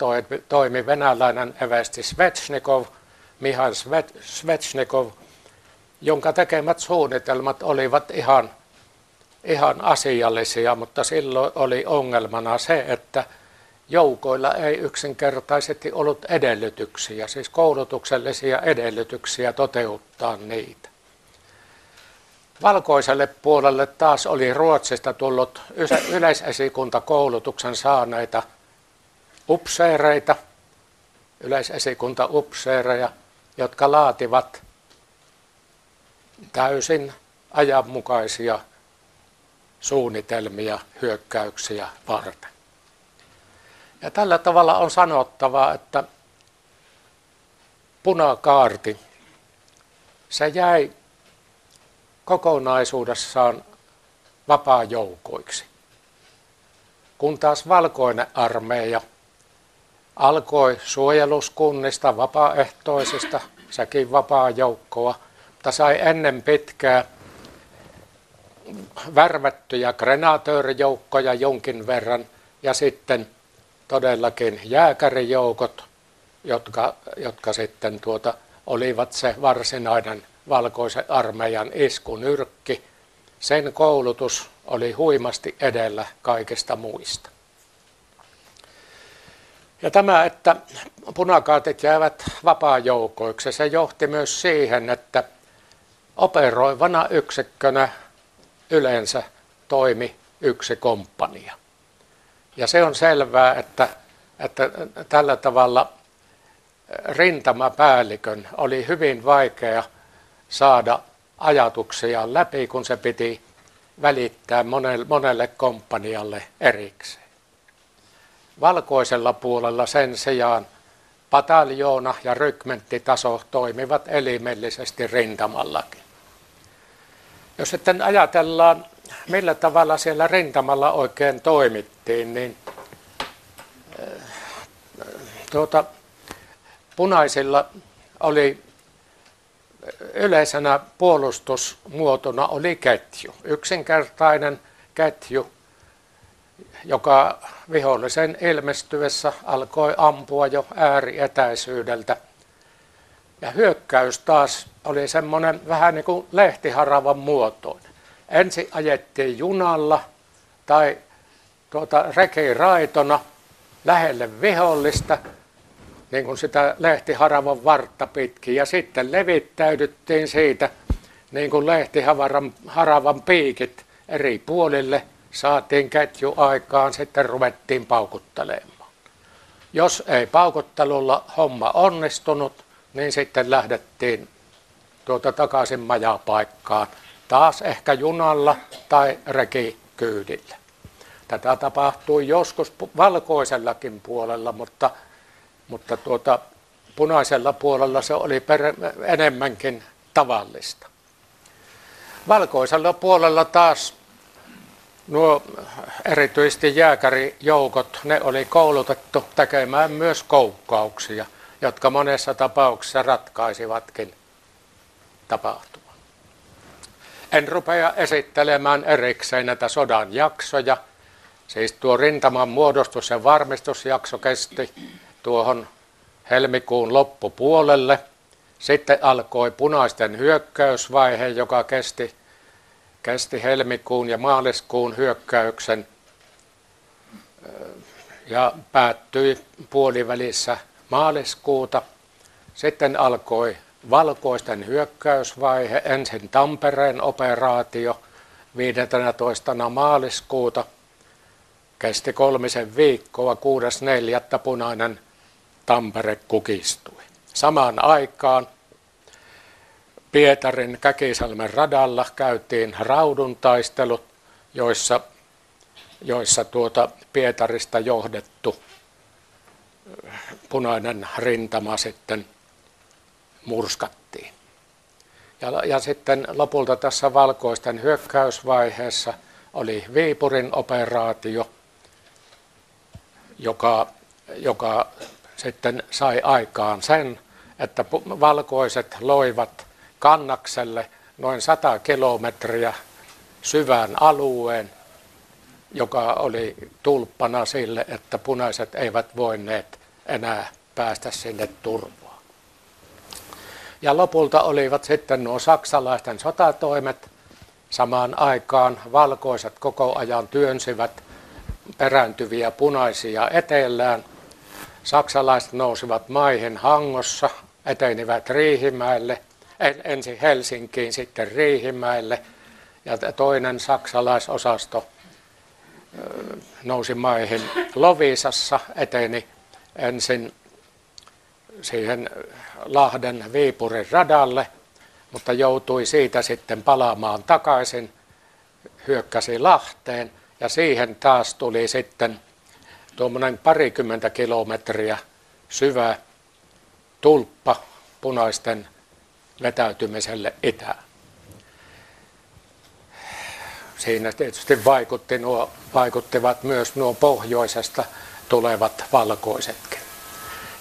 F: toimi venäläinen evesti Svechnikov, Mihail Svechnikov, jonka tekemät suunnitelmat olivat ihan, ihan asiallisia, mutta silloin oli ongelmana se, että joukoilla ei yksinkertaisesti ollut edellytyksiä, siis koulutuksellisia edellytyksiä toteuttaa niitä. Valkoiselle puolelle taas oli Ruotsista tullut yleisesikuntakoulutuksen saaneita upseereita, yleisesikuntaupseereja, jotka laativat täysin ajanmukaisia suunnitelmia hyökkäyksiä varten. Ja tällä tavalla on sanottava, että punakaarti, se jäi kokonaisuudessaan vapaajoukoiksi. Kun taas valkoinen armeija alkoi suojeluskunnista vapaaehtoisista, sekin vapaajoukkoa, mutta sai ennen pitkää värvättyjä grenaatöörijoukkoja jonkin verran ja sitten todellakin jääkärijoukot, jotka, jotka sitten tuota, olivat se varsinainen valkoisen armeijan iskunyrkki. Sen koulutus oli huimasti edellä kaikista muista. Ja tämä, että punakaatit jäävät vapaajoukoiksi, se johti myös siihen, että operoivana yksikkönä yleensä toimi yksi komppania. Ja se on selvää, että, että tällä tavalla rintamapäällikön oli hyvin vaikea saada ajatuksia läpi, kun se piti välittää monelle, monelle komppanialle erikseen. Valkoisella puolella sen sijaan pataljoona ja rykmenttitaso toimivat elimellisesti rintamallakin. Jos sitten ajatellaan millä tavalla siellä rintamalla oikein toimittiin, niin äh, tuota, punaisilla oli yleisenä puolustusmuotona oli ketju. Yksinkertainen ketju, joka vihollisen ilmestyessä alkoi ampua jo äärietäisyydeltä. Ja hyökkäys taas oli semmoinen vähän niin kuin lehtiharavan muotoinen ensin ajettiin junalla tai tuota, rekiraitona lähelle vihollista, niin kuin sitä lehtiharavan vartta pitkin, ja sitten levittäydyttiin siitä, niin kuin lehtiharavan haravan piikit eri puolille, saatiin ketju aikaan, sitten ruvettiin paukuttelemaan. Jos ei paukuttelulla homma onnistunut, niin sitten lähdettiin tuota takaisin majapaikkaan taas ehkä junalla tai rekikyydillä. Tätä tapahtui joskus valkoisellakin puolella, mutta, mutta tuota, punaisella puolella se oli per, enemmänkin tavallista. Valkoisella puolella taas nuo erityisesti jääkärijoukot, ne oli koulutettu tekemään myös koukkauksia, jotka monessa tapauksessa ratkaisivatkin tapahtumat. En rupea esittelemään erikseen näitä sodan jaksoja. Siis tuo rintaman muodostus- ja varmistusjakso kesti tuohon helmikuun loppupuolelle. Sitten alkoi punaisten hyökkäysvaihe, joka kesti, kesti helmikuun ja maaliskuun hyökkäyksen ja päättyi puolivälissä maaliskuuta. Sitten alkoi valkoisten hyökkäysvaihe, ensin Tampereen operaatio 15. maaliskuuta, kesti kolmisen viikkoa, 6.4. punainen Tampere kukistui. Samaan aikaan Pietarin Käkisalmen radalla käytiin raudun taistelut, joissa, joissa tuota Pietarista johdettu punainen rintama sitten murskattiin. Ja, ja sitten lopulta tässä valkoisten hyökkäysvaiheessa oli Viipurin operaatio, joka, joka sitten sai aikaan sen, että valkoiset loivat kannakselle noin 100 kilometriä syvän alueen, joka oli tulppana sille, että punaiset eivät voineet enää päästä sinne turvaan. Ja lopulta olivat sitten nuo saksalaisten sotatoimet. Samaan aikaan valkoiset koko ajan työnsivät perääntyviä punaisia etelään. Saksalaiset nousivat maihin Hangossa, etenivät Riihimäelle, ensin Helsinkiin, sitten Riihimäelle. Ja toinen saksalaisosasto nousi maihin Lovisassa, eteni ensin siihen Lahden Viipurin radalle, mutta joutui siitä sitten palaamaan takaisin, hyökkäsi Lahteen ja siihen taas tuli sitten tuommoinen parikymmentä kilometriä syvä tulppa punaisten vetäytymiselle itään. Siinä tietysti vaikutti nuo, vaikuttivat myös nuo pohjoisesta tulevat valkoisetkin.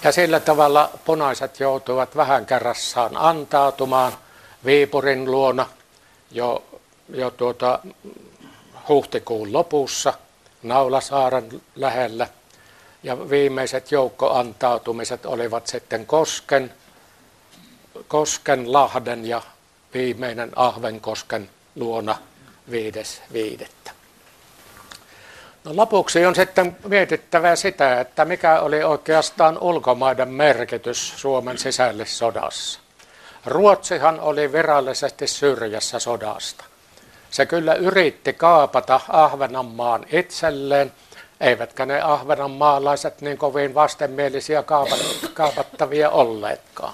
F: Ja sillä tavalla punaiset joutuivat vähän kerrassaan antautumaan Viipurin luona jo, jo tuota, huhtikuun lopussa Naulasaaren lähellä. Ja viimeiset joukkoantautumiset olivat sitten Kosken, Kosken, Lahden ja viimeinen Ahvenkosken luona 5.5. No lopuksi on sitten mietittävä sitä, että mikä oli oikeastaan ulkomaiden merkitys Suomen sisällissodassa. Ruotsihan oli virallisesti syrjässä sodasta. Se kyllä yritti kaapata Ahvenanmaan itselleen, eivätkä ne ahvenanmaalaiset niin kovin vastenmielisiä kaapattavia olleetkaan.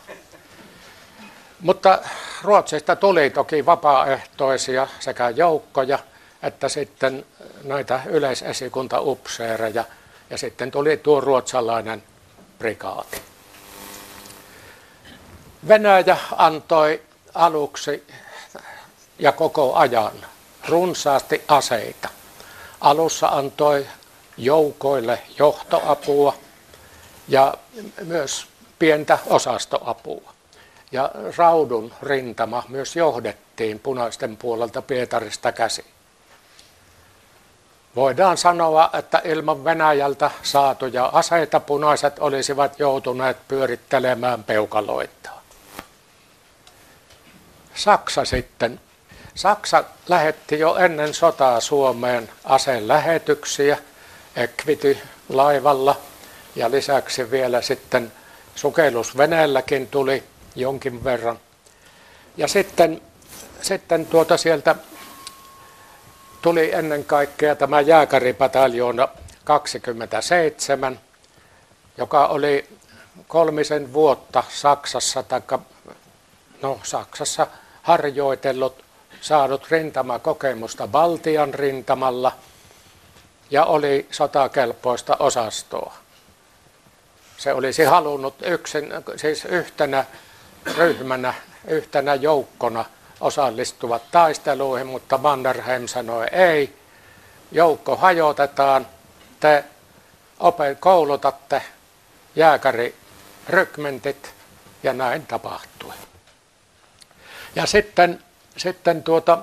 F: Mutta Ruotsista tuli toki vapaaehtoisia sekä joukkoja että sitten näitä yleisesikuntaupseereja ja sitten tuli tuo ruotsalainen prikaati. Venäjä antoi aluksi ja koko ajan runsaasti aseita. Alussa antoi joukoille johtoapua ja myös pientä osastoapua. Ja Raudun rintama myös johdettiin punaisten puolelta Pietarista käsin. Voidaan sanoa, että ilman Venäjältä saatuja aseita punaiset olisivat joutuneet pyörittelemään peukaloitaan. Saksa sitten. Saksa lähetti jo ennen sotaa Suomeen lähetyksiä Equity-laivalla ja lisäksi vielä sitten sukellusveneelläkin tuli jonkin verran. Ja sitten, sitten tuota sieltä tuli ennen kaikkea tämä jääkäripataljoona 27, joka oli kolmisen vuotta Saksassa, taikka, no Saksassa harjoitellut, saanut rintamakokemusta Baltian rintamalla ja oli sotakelpoista osastoa. Se olisi halunnut yksin, siis yhtenä ryhmänä, yhtenä joukkona – osallistuvat taisteluihin, mutta Mannerheim sanoi ei. Joukko hajotetaan, te koulutatte jääkärirykmentit ja näin tapahtui. Ja sitten, sitten tuota,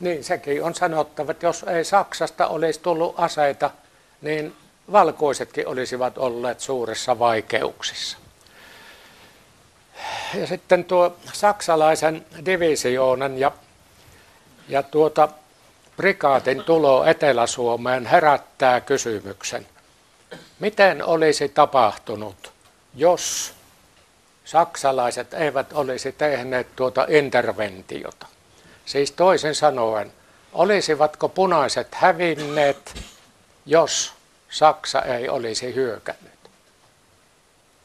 F: niin sekin on sanottava, että jos ei Saksasta olisi tullut aseita, niin valkoisetkin olisivat olleet suurissa vaikeuksissa ja sitten tuo saksalaisen divisioonan ja, ja tuota prikaatin tulo Etelä-Suomeen herättää kysymyksen. Miten olisi tapahtunut, jos saksalaiset eivät olisi tehneet tuota interventiota? Siis toisin sanoen, olisivatko punaiset hävinneet, jos Saksa ei olisi hyökännyt?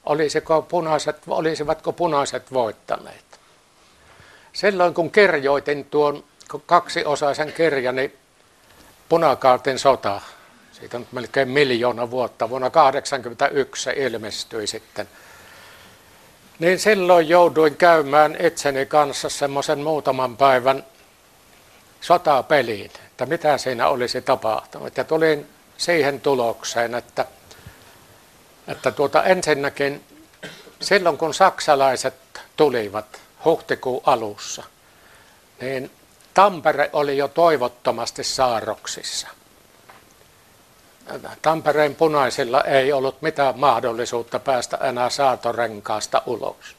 F: Olisiko punaiset, olisivatko punaiset voittaneet? Silloin kun kirjoitin tuon kaksiosaisen kirjani Punakaartin sota Siitä on melkein miljoona vuotta. Vuonna 1981 se ilmestyi sitten. Niin silloin jouduin käymään itseni kanssa semmoisen muutaman päivän sotapeliin, että mitä siinä olisi tapahtunut. Ja tulin siihen tulokseen, että, että tuota ensinnäkin silloin kun saksalaiset tulivat huhtikuun alussa, niin Tampere oli jo toivottomasti saarroksissa. Tampereen punaisilla ei ollut mitään mahdollisuutta päästä enää saatorenkaasta ulos.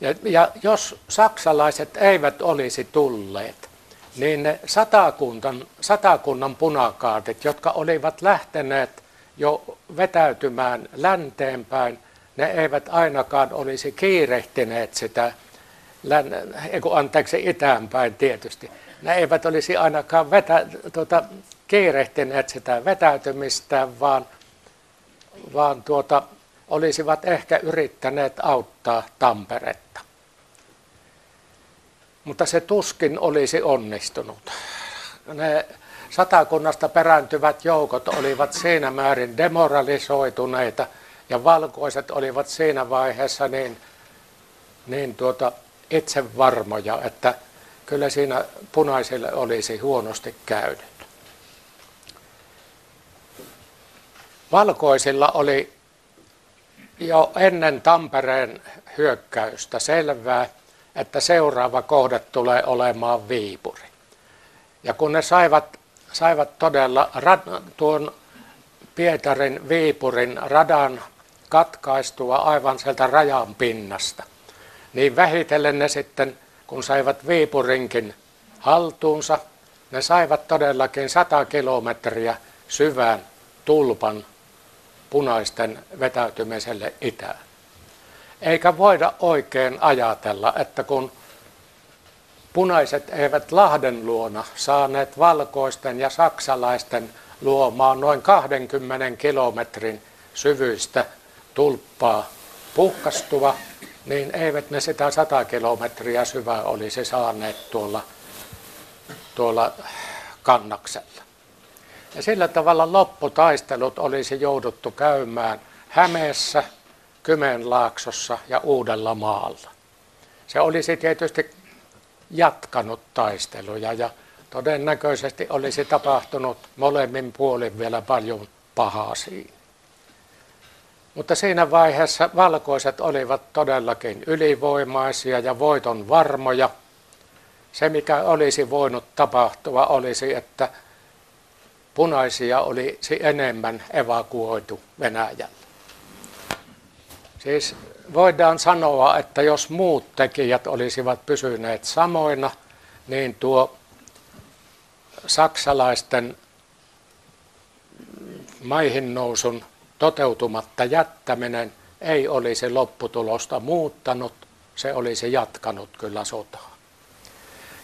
F: Ja, ja jos saksalaiset eivät olisi tulleet, niin ne satakunnan, satakunnan punakaatit, jotka olivat lähteneet jo vetäytymään länteenpäin, ne eivät ainakaan olisi kiirehtineet sitä, anteeksi, itäänpäin tietysti. Ne eivät olisi ainakaan vetä, tuota, kiirehtineet sitä vetäytymistä, vaan, vaan tuota, olisivat ehkä yrittäneet auttaa Tamperetta. Mutta se tuskin olisi onnistunut. Ne satakunnasta perääntyvät joukot olivat siinä määrin demoralisoituneita ja valkoiset olivat siinä vaiheessa niin, niin tuota, itsevarmoja, että kyllä siinä punaisille olisi huonosti käynyt. Valkoisilla oli jo ennen Tampereen hyökkäystä selvää, että seuraava kohde tulee olemaan Viipuri. Ja kun ne saivat, saivat todella rad, tuon Pietarin Viipurin radan katkaistua aivan sieltä rajan pinnasta, niin vähitellen ne sitten, kun saivat Viipurinkin haltuunsa, ne saivat todellakin 100 kilometriä syvään tulpan punaisten vetäytymiselle itään. Eikä voida oikein ajatella, että kun punaiset eivät Lahden luona saaneet valkoisten ja saksalaisten luomaan noin 20 kilometrin syvyistä tulppaa puhkastua, niin eivät ne sitä 100 kilometriä syvää olisi saaneet tuolla, tuolla kannaksella. Ja sillä tavalla lopputaistelut olisi jouduttu käymään Hämeessä, Kymenlaaksossa ja Uudella maalla. Se olisi tietysti jatkanut taisteluja ja todennäköisesti olisi tapahtunut molemmin puolin vielä paljon pahaa siinä. Mutta siinä vaiheessa valkoiset olivat todellakin ylivoimaisia ja voiton varmoja. Se, mikä olisi voinut tapahtua, olisi, että punaisia olisi enemmän evakuoitu Venäjällä. Siis voidaan sanoa, että jos muut tekijät olisivat pysyneet samoina, niin tuo saksalaisten maihin nousun toteutumatta jättäminen ei olisi lopputulosta muuttanut, se olisi jatkanut kyllä sotaa.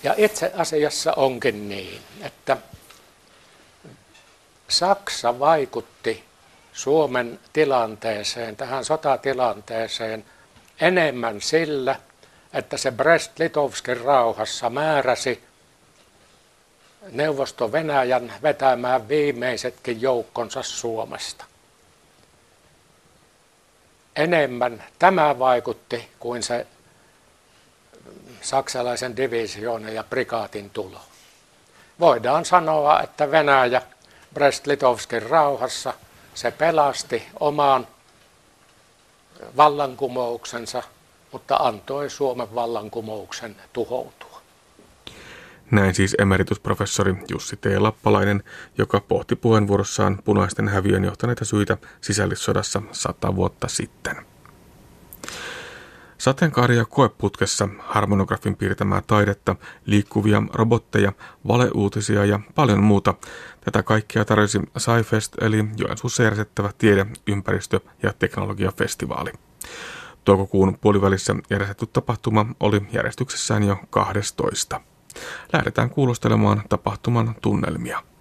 F: Ja itse asiassa onkin niin, että Saksa vaikutti Suomen tilanteeseen, tähän sotatilanteeseen enemmän sillä, että se Brest-Litovskin rauhassa määräsi neuvosto Venäjän vetämään viimeisetkin joukkonsa Suomesta. Enemmän tämä vaikutti kuin se saksalaisen divisioonan ja prikaatin tulo. Voidaan sanoa, että Venäjä Brest-Litovskin rauhassa se pelasti omaan vallankumouksensa, mutta antoi Suomen vallankumouksen tuhoutua.
B: Näin siis emeritusprofessori Jussi T. Lappalainen, joka pohti puheenvuorossaan punaisten häviön johtaneita syitä sisällissodassa sata vuotta sitten. Sateenkaari- ja koeputkessa harmonografin piirtämää taidetta, liikkuvia robotteja, valeuutisia ja paljon muuta. Tätä kaikkea tarjosi SciFest eli Joensuussa järjestettävä tiede-, ympäristö- ja teknologiafestivaali. Toukokuun puolivälissä järjestetty tapahtuma oli järjestyksessään jo 12. Lähdetään kuulostelemaan tapahtuman tunnelmia.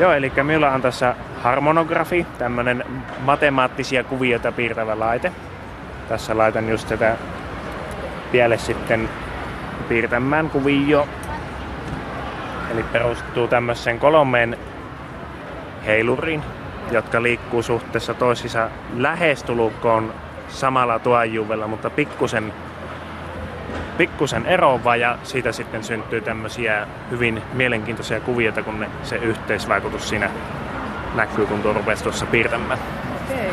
G: Joo, eli meillä on tässä harmonografi, tämmöinen matemaattisia kuvioita piirtävä laite. Tässä laitan just tätä vielä sitten piirtämään kuvio. Eli perustuu tämmöiseen kolmeen heiluriin, jotka liikkuu suhteessa toisissa lähestulkoon samalla tuajuudella, mutta pikkusen, pikkusen eroava ja siitä sitten syntyy tämmöisiä hyvin mielenkiintoisia kuvioita, kun ne, se yhteisvaikutus siinä näkyy, kun tuo rupesi tuossa piirtämään.
D: Okay.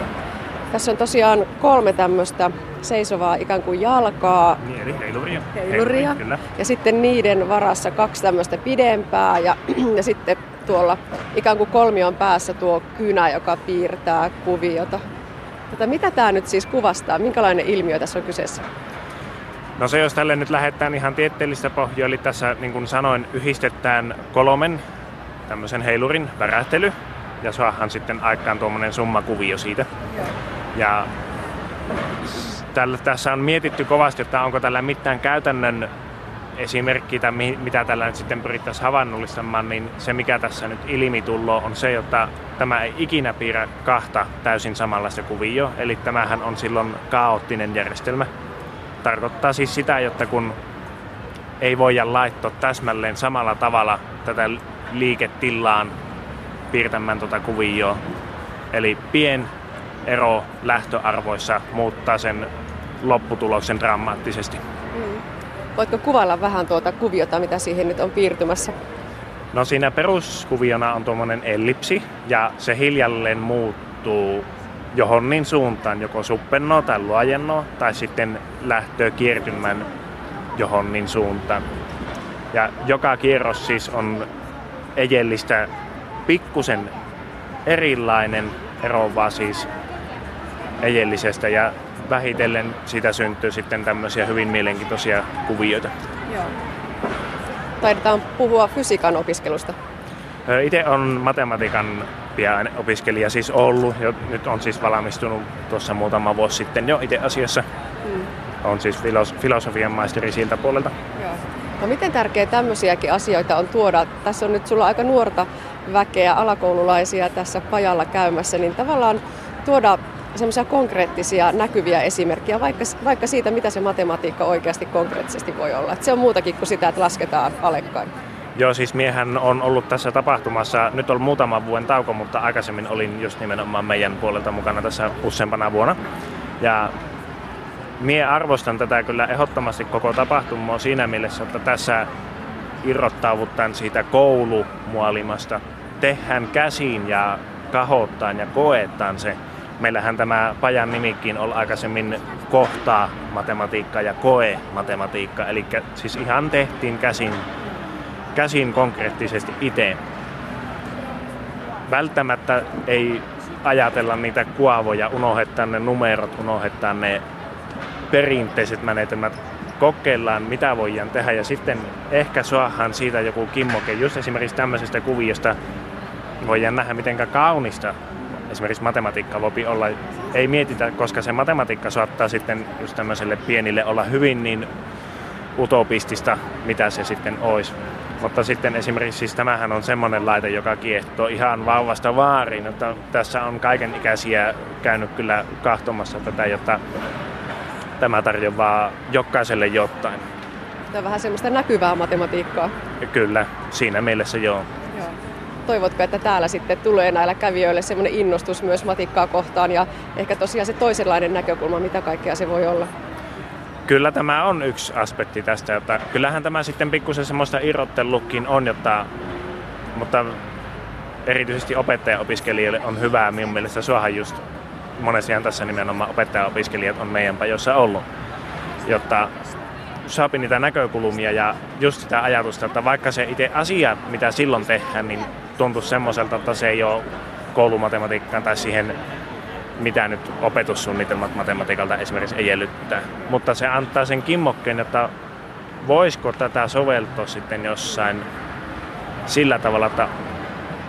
D: Tässä on tosiaan kolme tämmöistä seisovaa ikään kuin jalkaa.
G: Niin, eli heiluria.
D: Heiluria. Kyllä. Ja sitten niiden varassa kaksi tämmöistä pidempää ja, ja sitten tuolla ikään kuin kolmion päässä tuo kynä, joka piirtää kuviota. Tätä, mitä tämä nyt siis kuvastaa? Minkälainen ilmiö tässä on kyseessä?
G: No se, jos tälle nyt lähdetään ihan tieteellistä pohjaa, eli tässä niin kuin sanoin, yhdistetään kolmen tämmöisen heilurin värähtely, ja saadaan sitten aikaan tuommoinen summakuvio siitä. Ja tällä, tässä on mietitty kovasti, että onko tällä mitään käytännön esimerkki, tai mitä tällä nyt sitten pyrittäisiin havainnollistamaan, niin se mikä tässä nyt ilmi tullo on se, että tämä ei ikinä piirrä kahta täysin samanlaista kuvio, eli tämähän on silloin kaoottinen järjestelmä. Tarkoittaa siis sitä, että kun ei voida laittaa täsmälleen samalla tavalla tätä liiketillaan piirtämään tuota kuvioa. Eli pien ero lähtöarvoissa muuttaa sen lopputuloksen dramaattisesti. Mm.
D: Voitko kuvailla vähän tuota kuviota, mitä siihen nyt on piirtymässä?
G: No siinä peruskuviona on tuommoinen ellipsi ja se hiljalleen muuttuu johonkin suuntaan, joko suppennoo tai luojennoo tai sitten lähtöä kiertymään johonkin suuntaan. Ja joka kierros siis on ejellistä pikkusen erilainen, eroava siis ejellisestä ja vähitellen siitä syntyy sitten tämmöisiä hyvin mielenkiintoisia kuvioita. Joo.
D: Taidetaan puhua fysiikan opiskelusta.
G: Itse on matematiikan opiskelija siis ollut, jo, nyt on siis valmistunut tuossa muutama vuosi sitten jo itse asiassa. Hmm. On siis filos- filosofian maisteri siltä puolelta. Joo.
D: No miten tärkeä tämmöisiäkin asioita on tuoda? Tässä on nyt sulla aika nuorta väkeä, alakoululaisia tässä pajalla käymässä, niin tavallaan tuoda semmoisia konkreettisia näkyviä esimerkkejä, vaikka, vaikka siitä, mitä se matematiikka oikeasti konkreettisesti voi olla. Et se on muutakin kuin sitä, että lasketaan alekkain.
G: Joo, siis miehän on ollut tässä tapahtumassa, nyt on muutama vuoden tauko, mutta aikaisemmin olin just nimenomaan meidän puolelta mukana tässä useampana vuonna. Ja mie arvostan tätä kyllä ehdottomasti koko tapahtumaa siinä mielessä, että tässä irrottaudutaan siitä koulumuolimasta. Tehdään käsin ja kahottaan ja koetaan se meillähän tämä pajan nimikin on aikaisemmin kohtaa matematiikka ja koe matematiikka, eli siis ihan tehtiin käsin, käsin konkreettisesti itse. Välttämättä ei ajatella niitä kuavoja, unohtaa ne numerot, unohtaa ne perinteiset menetelmät, kokeillaan mitä voidaan tehdä ja sitten ehkä saadaan siitä joku kimmoke. Just esimerkiksi tämmöisestä kuviosta voidaan nähdä miten kaunista esimerkiksi matematiikka voi olla, ei mietitä, koska se matematiikka saattaa sitten just tämmöiselle pienille olla hyvin niin utopistista, mitä se sitten olisi. Mutta sitten esimerkiksi siis tämähän on semmoinen laite, joka kiehtoo ihan vauvasta vaariin, että tässä on kaiken ikäisiä käynyt kyllä kahtomassa tätä, jotta tämä tarjoaa jokaiselle jotain.
D: Tämä on vähän semmoista näkyvää matematiikkaa.
G: Kyllä, siinä mielessä joo
D: toivotko, että täällä sitten tulee näillä kävijöille semmoinen innostus myös matikkaa kohtaan ja ehkä tosiaan se toisenlainen näkökulma, mitä kaikkea se voi olla?
G: Kyllä tämä on yksi aspekti tästä, että kyllähän tämä sitten pikkusen semmoista irrottelukin on, jotta, mutta erityisesti opettaja-opiskelijoille on hyvää minun mielestä suohan just monesti tässä nimenomaan opettaja-opiskelijat on meidän pajossa ollut, jotta saapi niitä näkökulmia ja just sitä ajatusta, että vaikka se itse asia, mitä silloin tehdään, niin tuntuu semmoiselta, että se ei ole koulumatematiikkaan tai siihen mitä nyt opetussuunnitelmat matematiikalta esimerkiksi ei edellyttää. Mutta se antaa sen kimmokkeen, että voisiko tätä soveltaa sitten jossain sillä tavalla, että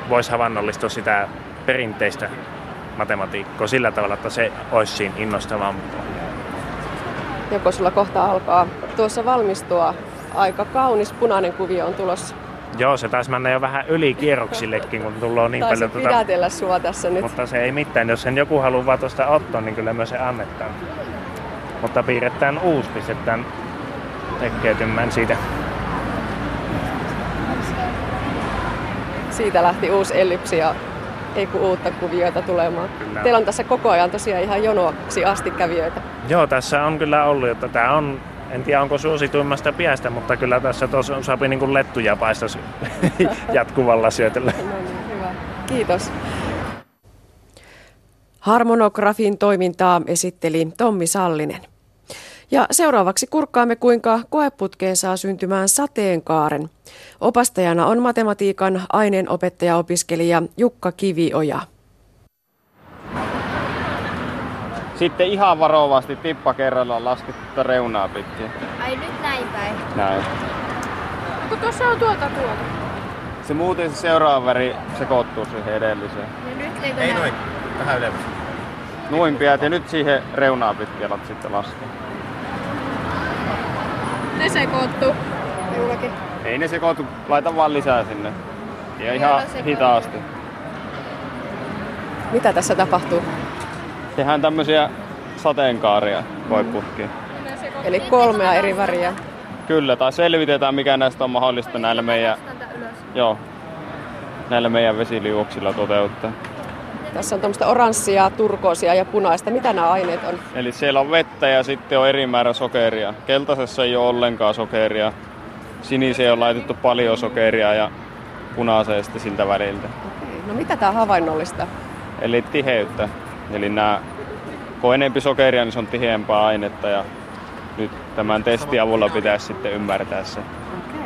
G: voisi havainnollistaa sitä perinteistä matematiikkaa sillä tavalla, että se olisi siinä innostavampaa.
D: Joko sulla kohta alkaa tuossa valmistua aika kaunis punainen kuvio on tulossa.
G: Joo, se taisi mennä jo vähän yli kierroksillekin, kun tullaan niin
D: Taisi
G: paljon...
D: Tuota... pidätellä sua tässä nyt.
G: Mutta se ei mitään. Jos sen joku haluaa vaan tuosta ottaa, niin kyllä myös se annetaan. Mutta piirretään uusi, pistetään tekeytymään siitä.
D: Siitä lähti uusi ellipsi ja ei kun uutta kuvioita tulemaan. Kyllä. Teillä on tässä koko ajan tosiaan ihan jonoksi asti kävijöitä.
G: Joo, tässä on kyllä ollut, että tämä on en tiedä onko suosituimmasta piestä, mutta kyllä tässä tuossa saapi niin lettuja paistas jatkuvalla syötöllä. No
D: niin, hyvä. Kiitos. Harmonografin toimintaa esitteli Tommi Sallinen. Ja seuraavaksi kurkkaamme, kuinka koeputkeen saa syntymään sateenkaaren. Opastajana on matematiikan aineenopettaja-opiskelija Jukka Kivioja.
H: Sitten ihan varovasti tippa kerrallaan lasketta reunaa pitkin.
I: Ai nyt näin päin.
H: Näin.
I: Kun tuossa on tuota tuota.
H: Se muuten se seuraava väri sekoittuu siihen edelliseen.
I: Ja nyt eikö Ei noin,
H: vähän ylemmäs. Noin piät ja nyt siihen reunaa pitkin alat sitten laskea.
I: Ne sekoittuu. Jullakin.
H: Ei ne sekoitu, laita vaan lisää sinne. Ja ihan hitaasti.
D: Mitä tässä tapahtuu?
H: Tehdään tämmöisiä sateenkaaria koeputkiin.
D: Eli kolmea eri väriä.
H: Kyllä, tai selvitetään mikä näistä on mahdollista näillä meidän, joo, näillä meidän vesiliuoksilla toteuttaa.
D: Tässä on tämmöistä oranssia, turkoosia ja punaista. Mitä nämä aineet on?
H: Eli siellä on vettä ja sitten on eri määrä sokeria. Keltaisessa ei ole ollenkaan sokeria. Siniseen on laitettu paljon sokeria ja punaiseen sitten siltä väliltä.
D: Okei. No mitä tämä havainnollista?
H: Eli tiheyttä. Eli nämä, kun on enempi sokeria, niin se on tiheämpää ainetta ja nyt tämän testin avulla pitäisi sitten ymmärtää se. Okay.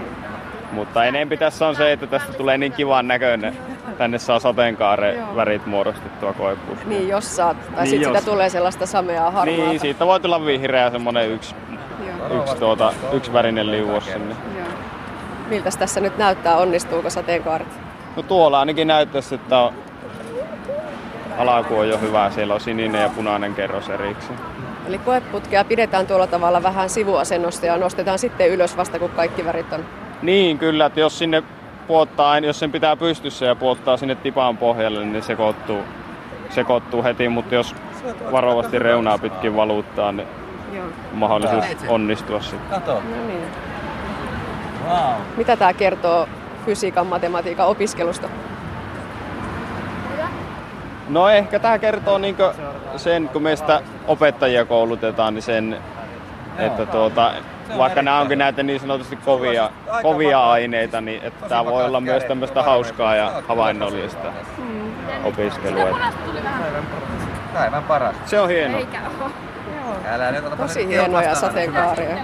H: Mutta enempi tässä on se, että tästä tulee niin kivan näköinen. Tänne saa sateenkaaren värit muodostettua koepuusta.
D: Niin, jos saat. Tai niin, sitten sitä tulee sellaista sameaa harmaata.
H: Niin, siitä voi tulla vihreä semmonen yksi, yksi, tuota, yksi värinen liuos sinne.
D: Miltä tässä nyt näyttää? Onnistuuko sateenkaaret?
H: No tuolla ainakin näyttäisi, että alaku on jo hyvä. Siellä on sininen ja punainen kerros erikseen.
D: Eli koeputkea pidetään tuolla tavalla vähän sivuasennosta ja nostetaan sitten ylös vasta kun kaikki värit on.
H: Niin, kyllä. Että jos sinne puottaa, jos sen pitää pystyssä ja puottaa sinne tipaan pohjalle, niin se sekoittuu, sekoittuu heti. Mutta jos varovasti reunaa pitkin valuuttaa, niin Joo. on mahdollisuus onnistua sitten. Kato. No niin.
D: Wow. Mitä tämä kertoo fysiikan matematiikan opiskelusta?
H: No ehkä tämä kertoo niin sen, kun meistä opettajia koulutetaan, niin sen, että tuota, vaikka nämä onkin näitä niin sanotusti kovia, kovia aineita, niin että tämä voi olla myös tämmöistä hauskaa ja havainnollista mm. opiskelua.
J: Päivän paras.
H: Se on hieno.
D: Älä nyt Tosi hienoja sateenkaaria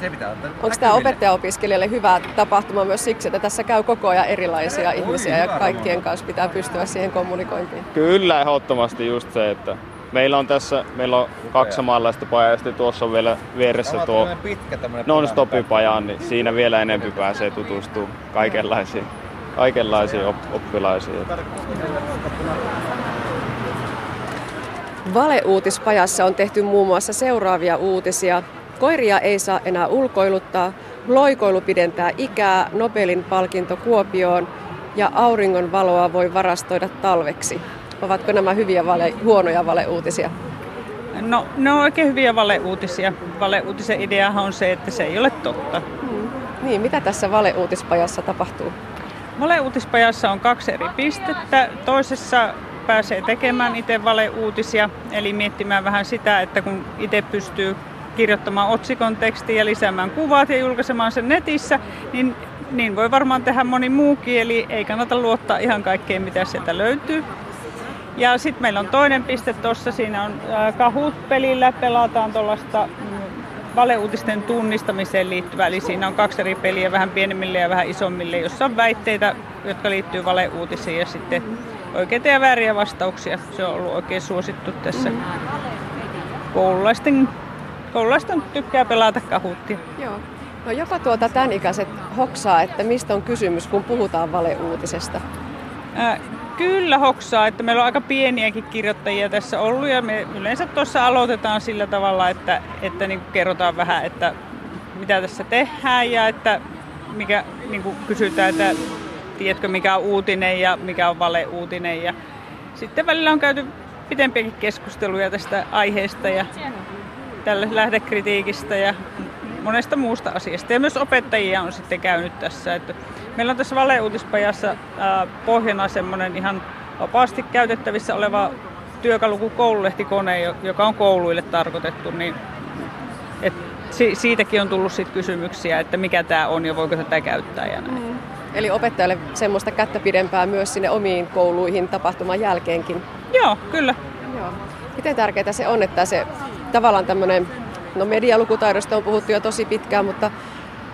D: se pitää ottaa. Onko tämä opettajaopiskelijalle hyvä tapahtuma myös siksi, että tässä käy koko ajan erilaisia ihmisiä ja kaikkien kanssa pitää pystyä siihen kommunikointiin?
H: Kyllä, ehdottomasti just se, että Meillä on tässä, meillä on kaksi samanlaista pajaa ja sitten tuossa on vielä vieressä tuo non-stopipaja, niin siinä vielä enemmän pääsee tutustumaan kaikenlaisiin, kaikenlaisiin oppilaisiin.
D: Valeuutispajassa on tehty muun muassa seuraavia uutisia. Koiria ei saa enää ulkoiluttaa, loikoilu pidentää ikää, Nobelin palkinto Kuopioon ja auringon valoa voi varastoida talveksi. Ovatko nämä hyviä vale, huonoja valeuutisia?
K: No, ne on oikein hyviä valeuutisia. Valeuutisen ideahan on se, että se ei ole totta. Hmm.
D: Niin, mitä tässä valeuutispajassa tapahtuu?
K: Valeuutispajassa on kaksi eri pistettä. Toisessa pääsee tekemään itse valeuutisia, eli miettimään vähän sitä, että kun itse pystyy kirjoittamaan otsikon tekstin ja lisäämään kuvat ja julkaisemaan sen netissä, niin niin voi varmaan tehdä moni muukin, eli ei kannata luottaa ihan kaikkeen, mitä sieltä löytyy. Ja sitten meillä on toinen piste tuossa, siinä on Kahoot-pelillä, pelataan tuollaista mm, valeuutisten tunnistamiseen liittyvää, eli siinä on kaksi eri peliä, vähän pienemmille ja vähän isommille, jossa on väitteitä, jotka liittyy valeuutisiin ja sitten oikeita ja vääriä vastauksia. Se on ollut oikein suosittu tässä koululaisten koululaista tykkää pelata kahuuttia.
D: Joo. No jopa tuota tämän ikäiset hoksaa, että mistä on kysymys, kun puhutaan valeuutisesta?
K: Äh, kyllä hoksaa, että meillä on aika pieniäkin kirjoittajia tässä ollut ja me yleensä tuossa aloitetaan sillä tavalla, että, että niin kerrotaan vähän, että mitä tässä tehdään ja että mikä, niin kuin kysytään, että tiedätkö mikä on uutinen ja mikä on valeuutinen ja sitten välillä on käyty pitempiäkin keskusteluja tästä aiheesta ja tällä lähdekritiikistä ja monesta muusta asiasta. Ja myös opettajia on sitten käynyt tässä. Että meillä on tässä valeuutispajassa pohjana semmoinen ihan vapaasti käytettävissä oleva työkalu kuin koululehtikone, joka on kouluille tarkoitettu, niin et si- siitäkin on tullut sit kysymyksiä, että mikä tämä on ja voiko tätä käyttää ja näin. Mm.
D: Eli opettajalle semmoista kättä pidempää myös sinne omiin kouluihin tapahtuman jälkeenkin.
K: Joo, kyllä.
D: Joo. Miten tärkeää se on, että se tavallaan tämmöinen, no medialukutaidosta on puhuttu jo tosi pitkään, mutta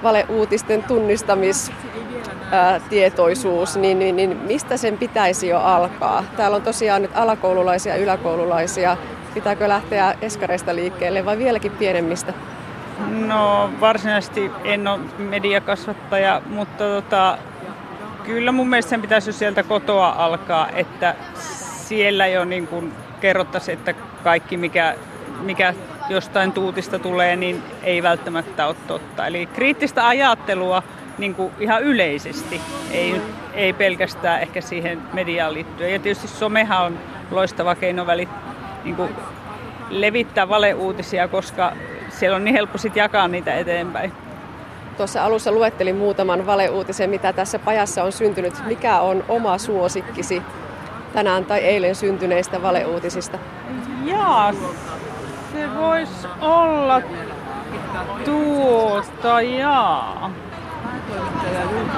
D: valeuutisten tunnistamis tietoisuus, niin, niin, niin mistä sen pitäisi jo alkaa? Täällä on tosiaan nyt alakoululaisia yläkoululaisia. Pitääkö lähteä eskareista liikkeelle vai vieläkin pienemmistä?
K: No varsinaisesti en ole mediakasvattaja, mutta tota, kyllä mun mielestä sen pitäisi jo sieltä kotoa alkaa, että siellä jo niin kuin kerrottaisiin, että kaikki mikä, mikä jostain tuutista tulee, niin ei välttämättä ole totta. Eli kriittistä ajattelua niin kuin ihan yleisesti, ei, ei pelkästään ehkä siihen mediaan liittyen. Ja tietysti somehan on loistava keino välit, niin kuin levittää valeuutisia, koska siellä on niin helppo sitten jakaa niitä eteenpäin.
D: Tuossa alussa luettelin muutaman valeuutisen, mitä tässä pajassa on syntynyt. Mikä on oma suosikkisi tänään tai eilen syntyneistä valeuutisista?
K: Jaa, se voisi olla tuota, jaa.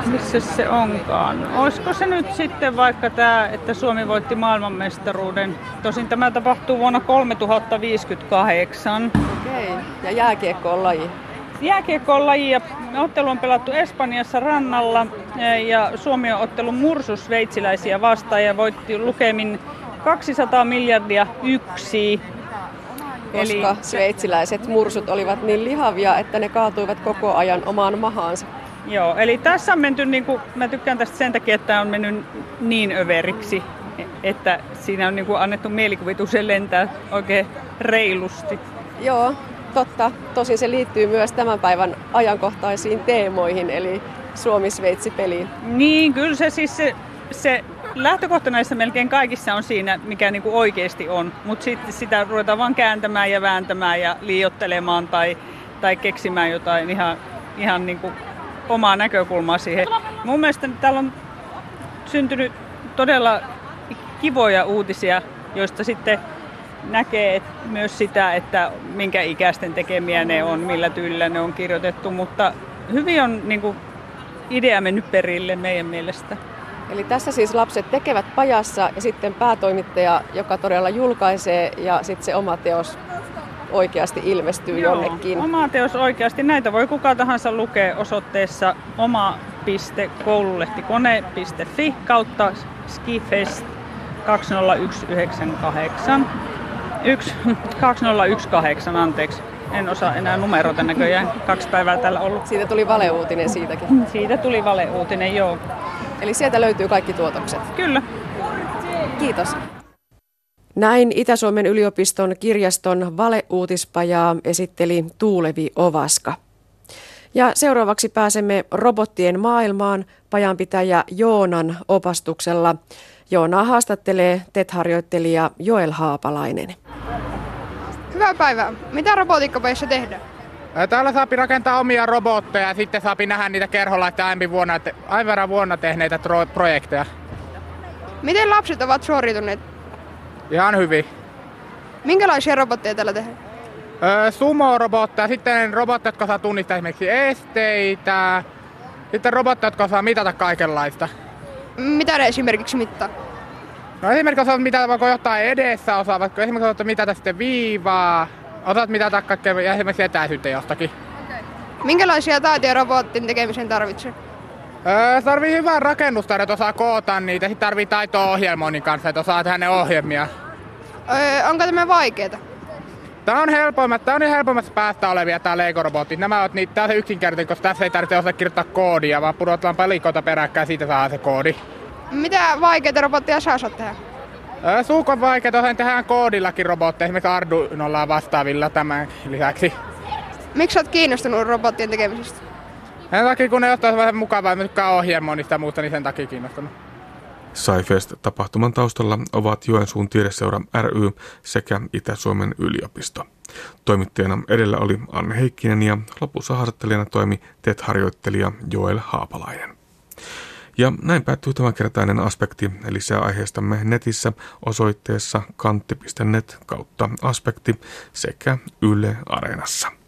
K: Missä se onkaan? Olisiko se nyt sitten vaikka tämä, että Suomi voitti maailmanmestaruuden? Tosin tämä tapahtuu vuonna 3058.
D: Okei, ja jääkiekko on laji?
K: Jääkiekko on laji ja ottelu on pelattu Espanjassa rannalla ja Suomi on ottelu mursus sveitsiläisiä vastaan ja voitti lukemin 200 miljardia yksi.
D: Koska Eli... sveitsiläiset mursut olivat niin lihavia, että ne kaatuivat koko ajan omaan mahaansa.
K: Joo, eli tässä on menty, niin kuin, mä tykkään tästä sen takia, että tämä on mennyt niin överiksi, että siinä on niin kuin annettu mielikuvituksen lentää oikein reilusti.
D: Joo, totta. Tosin se liittyy myös tämän päivän ajankohtaisiin teemoihin, eli Suomi-Sveitsi-peliin.
K: Niin, kyllä se siis se, se lähtökohta näissä melkein kaikissa on siinä, mikä niin kuin oikeasti on, mutta sitten sitä ruvetaan vaan kääntämään ja vääntämään ja liiottelemaan tai, tai keksimään jotain ihan, ihan niin kuin omaa näkökulmaa siihen. Mun mielestä täällä on syntynyt todella kivoja uutisia, joista sitten näkee myös sitä, että minkä ikäisten tekemiä ne on, millä tyylillä ne on kirjoitettu, mutta hyvin on niin kuin, idea mennyt perille meidän mielestä.
D: Eli tässä siis lapset tekevät pajassa ja sitten päätoimittaja, joka todella julkaisee ja sitten se oma teos oikeasti ilmestyy Joo, jonnekin.
K: Oma teos oikeasti. Näitä voi kuka tahansa lukea osoitteessa oma.koululehtikone.fi kautta skifest 20198. 1, 2018, anteeksi. En osaa enää numeroita näköjään. Kaksi päivää täällä ollut.
D: Siitä tuli valeuutinen siitäkin.
K: Siitä tuli valeuutinen, joo.
D: Eli sieltä löytyy kaikki tuotokset?
K: Kyllä.
D: Kiitos. Näin Itä-Suomen yliopiston kirjaston valeuutispajaa esitteli Tuulevi Ovaska. Ja seuraavaksi pääsemme robottien maailmaan pajanpitäjä Joonan opastuksella. Joona haastattelee TET-harjoittelija Joel Haapalainen.
I: Hyvää päivää. Mitä robotiikkapajassa tehdään?
L: Täällä saa rakentaa omia robotteja ja sitten saa nähdä niitä kerholaista aiemmin vuonna, aivan vuonna tehneitä projekteja.
I: Miten lapset ovat suorituneet
L: Ihan hyvin.
I: Minkälaisia robotteja täällä tehdään?
L: Öö, sumo-robotteja, sitten robotteja, jotka saa tunnistaa esimerkiksi esteitä, sitten robotteja, jotka saa mitata kaikenlaista.
I: Mitä ne esimerkiksi mittaa?
L: No esimerkiksi osaat mitata vaikka jotain edessä, osaavatko esimerkiksi osaat mitata sitten viivaa, osaat mitata kaikkea esimerkiksi etäisyyttä jostakin. Okay.
I: Minkälaisia taitoja robotin tekemiseen tarvitsee?
L: Öö, tarvii hyvää rakennusta, että osaa koota niitä. Sitten tarvii taitoa ohjelmoinnin kanssa, että osaa tehdä ne ohjelmia.
I: Öö, onko tämä vaikeeta?
L: Tämä on helpoimmat, tämä on helpoimmassa päästä olevia tämä Lego-robotit. Nämä on niitä, tämä on se yksinkertainen, koska tässä ei tarvitse osata kirjoittaa koodia, vaan pudotellaan palikoita peräkkäin ja siitä saa se koodi.
I: Mitä vaikeita robotteja saa osaa tehdä?
L: Öö, suukon vaikeita osaan tehdä koodillakin robotteja, esimerkiksi Arduinolla vastaavilla tämän lisäksi.
I: Miksi olet kiinnostunut robottien tekemisestä?
L: Sen takia, kun ne jostain vähän mukavaa, mä tykkään ohjelmoinnista muuta, niin sen takia kiinnostunut.
B: SciFest-tapahtuman taustalla ovat Joensuun tiedeseura ry sekä Itä-Suomen yliopisto. Toimittajana edellä oli Anne Heikkinen ja lopussa haastattelijana toimi TET-harjoittelija Joel Haapalainen. Ja näin päättyy tämänkertainen aspekti, lisää aiheestamme netissä osoitteessa kantti.net kautta aspekti sekä Yle Areenassa.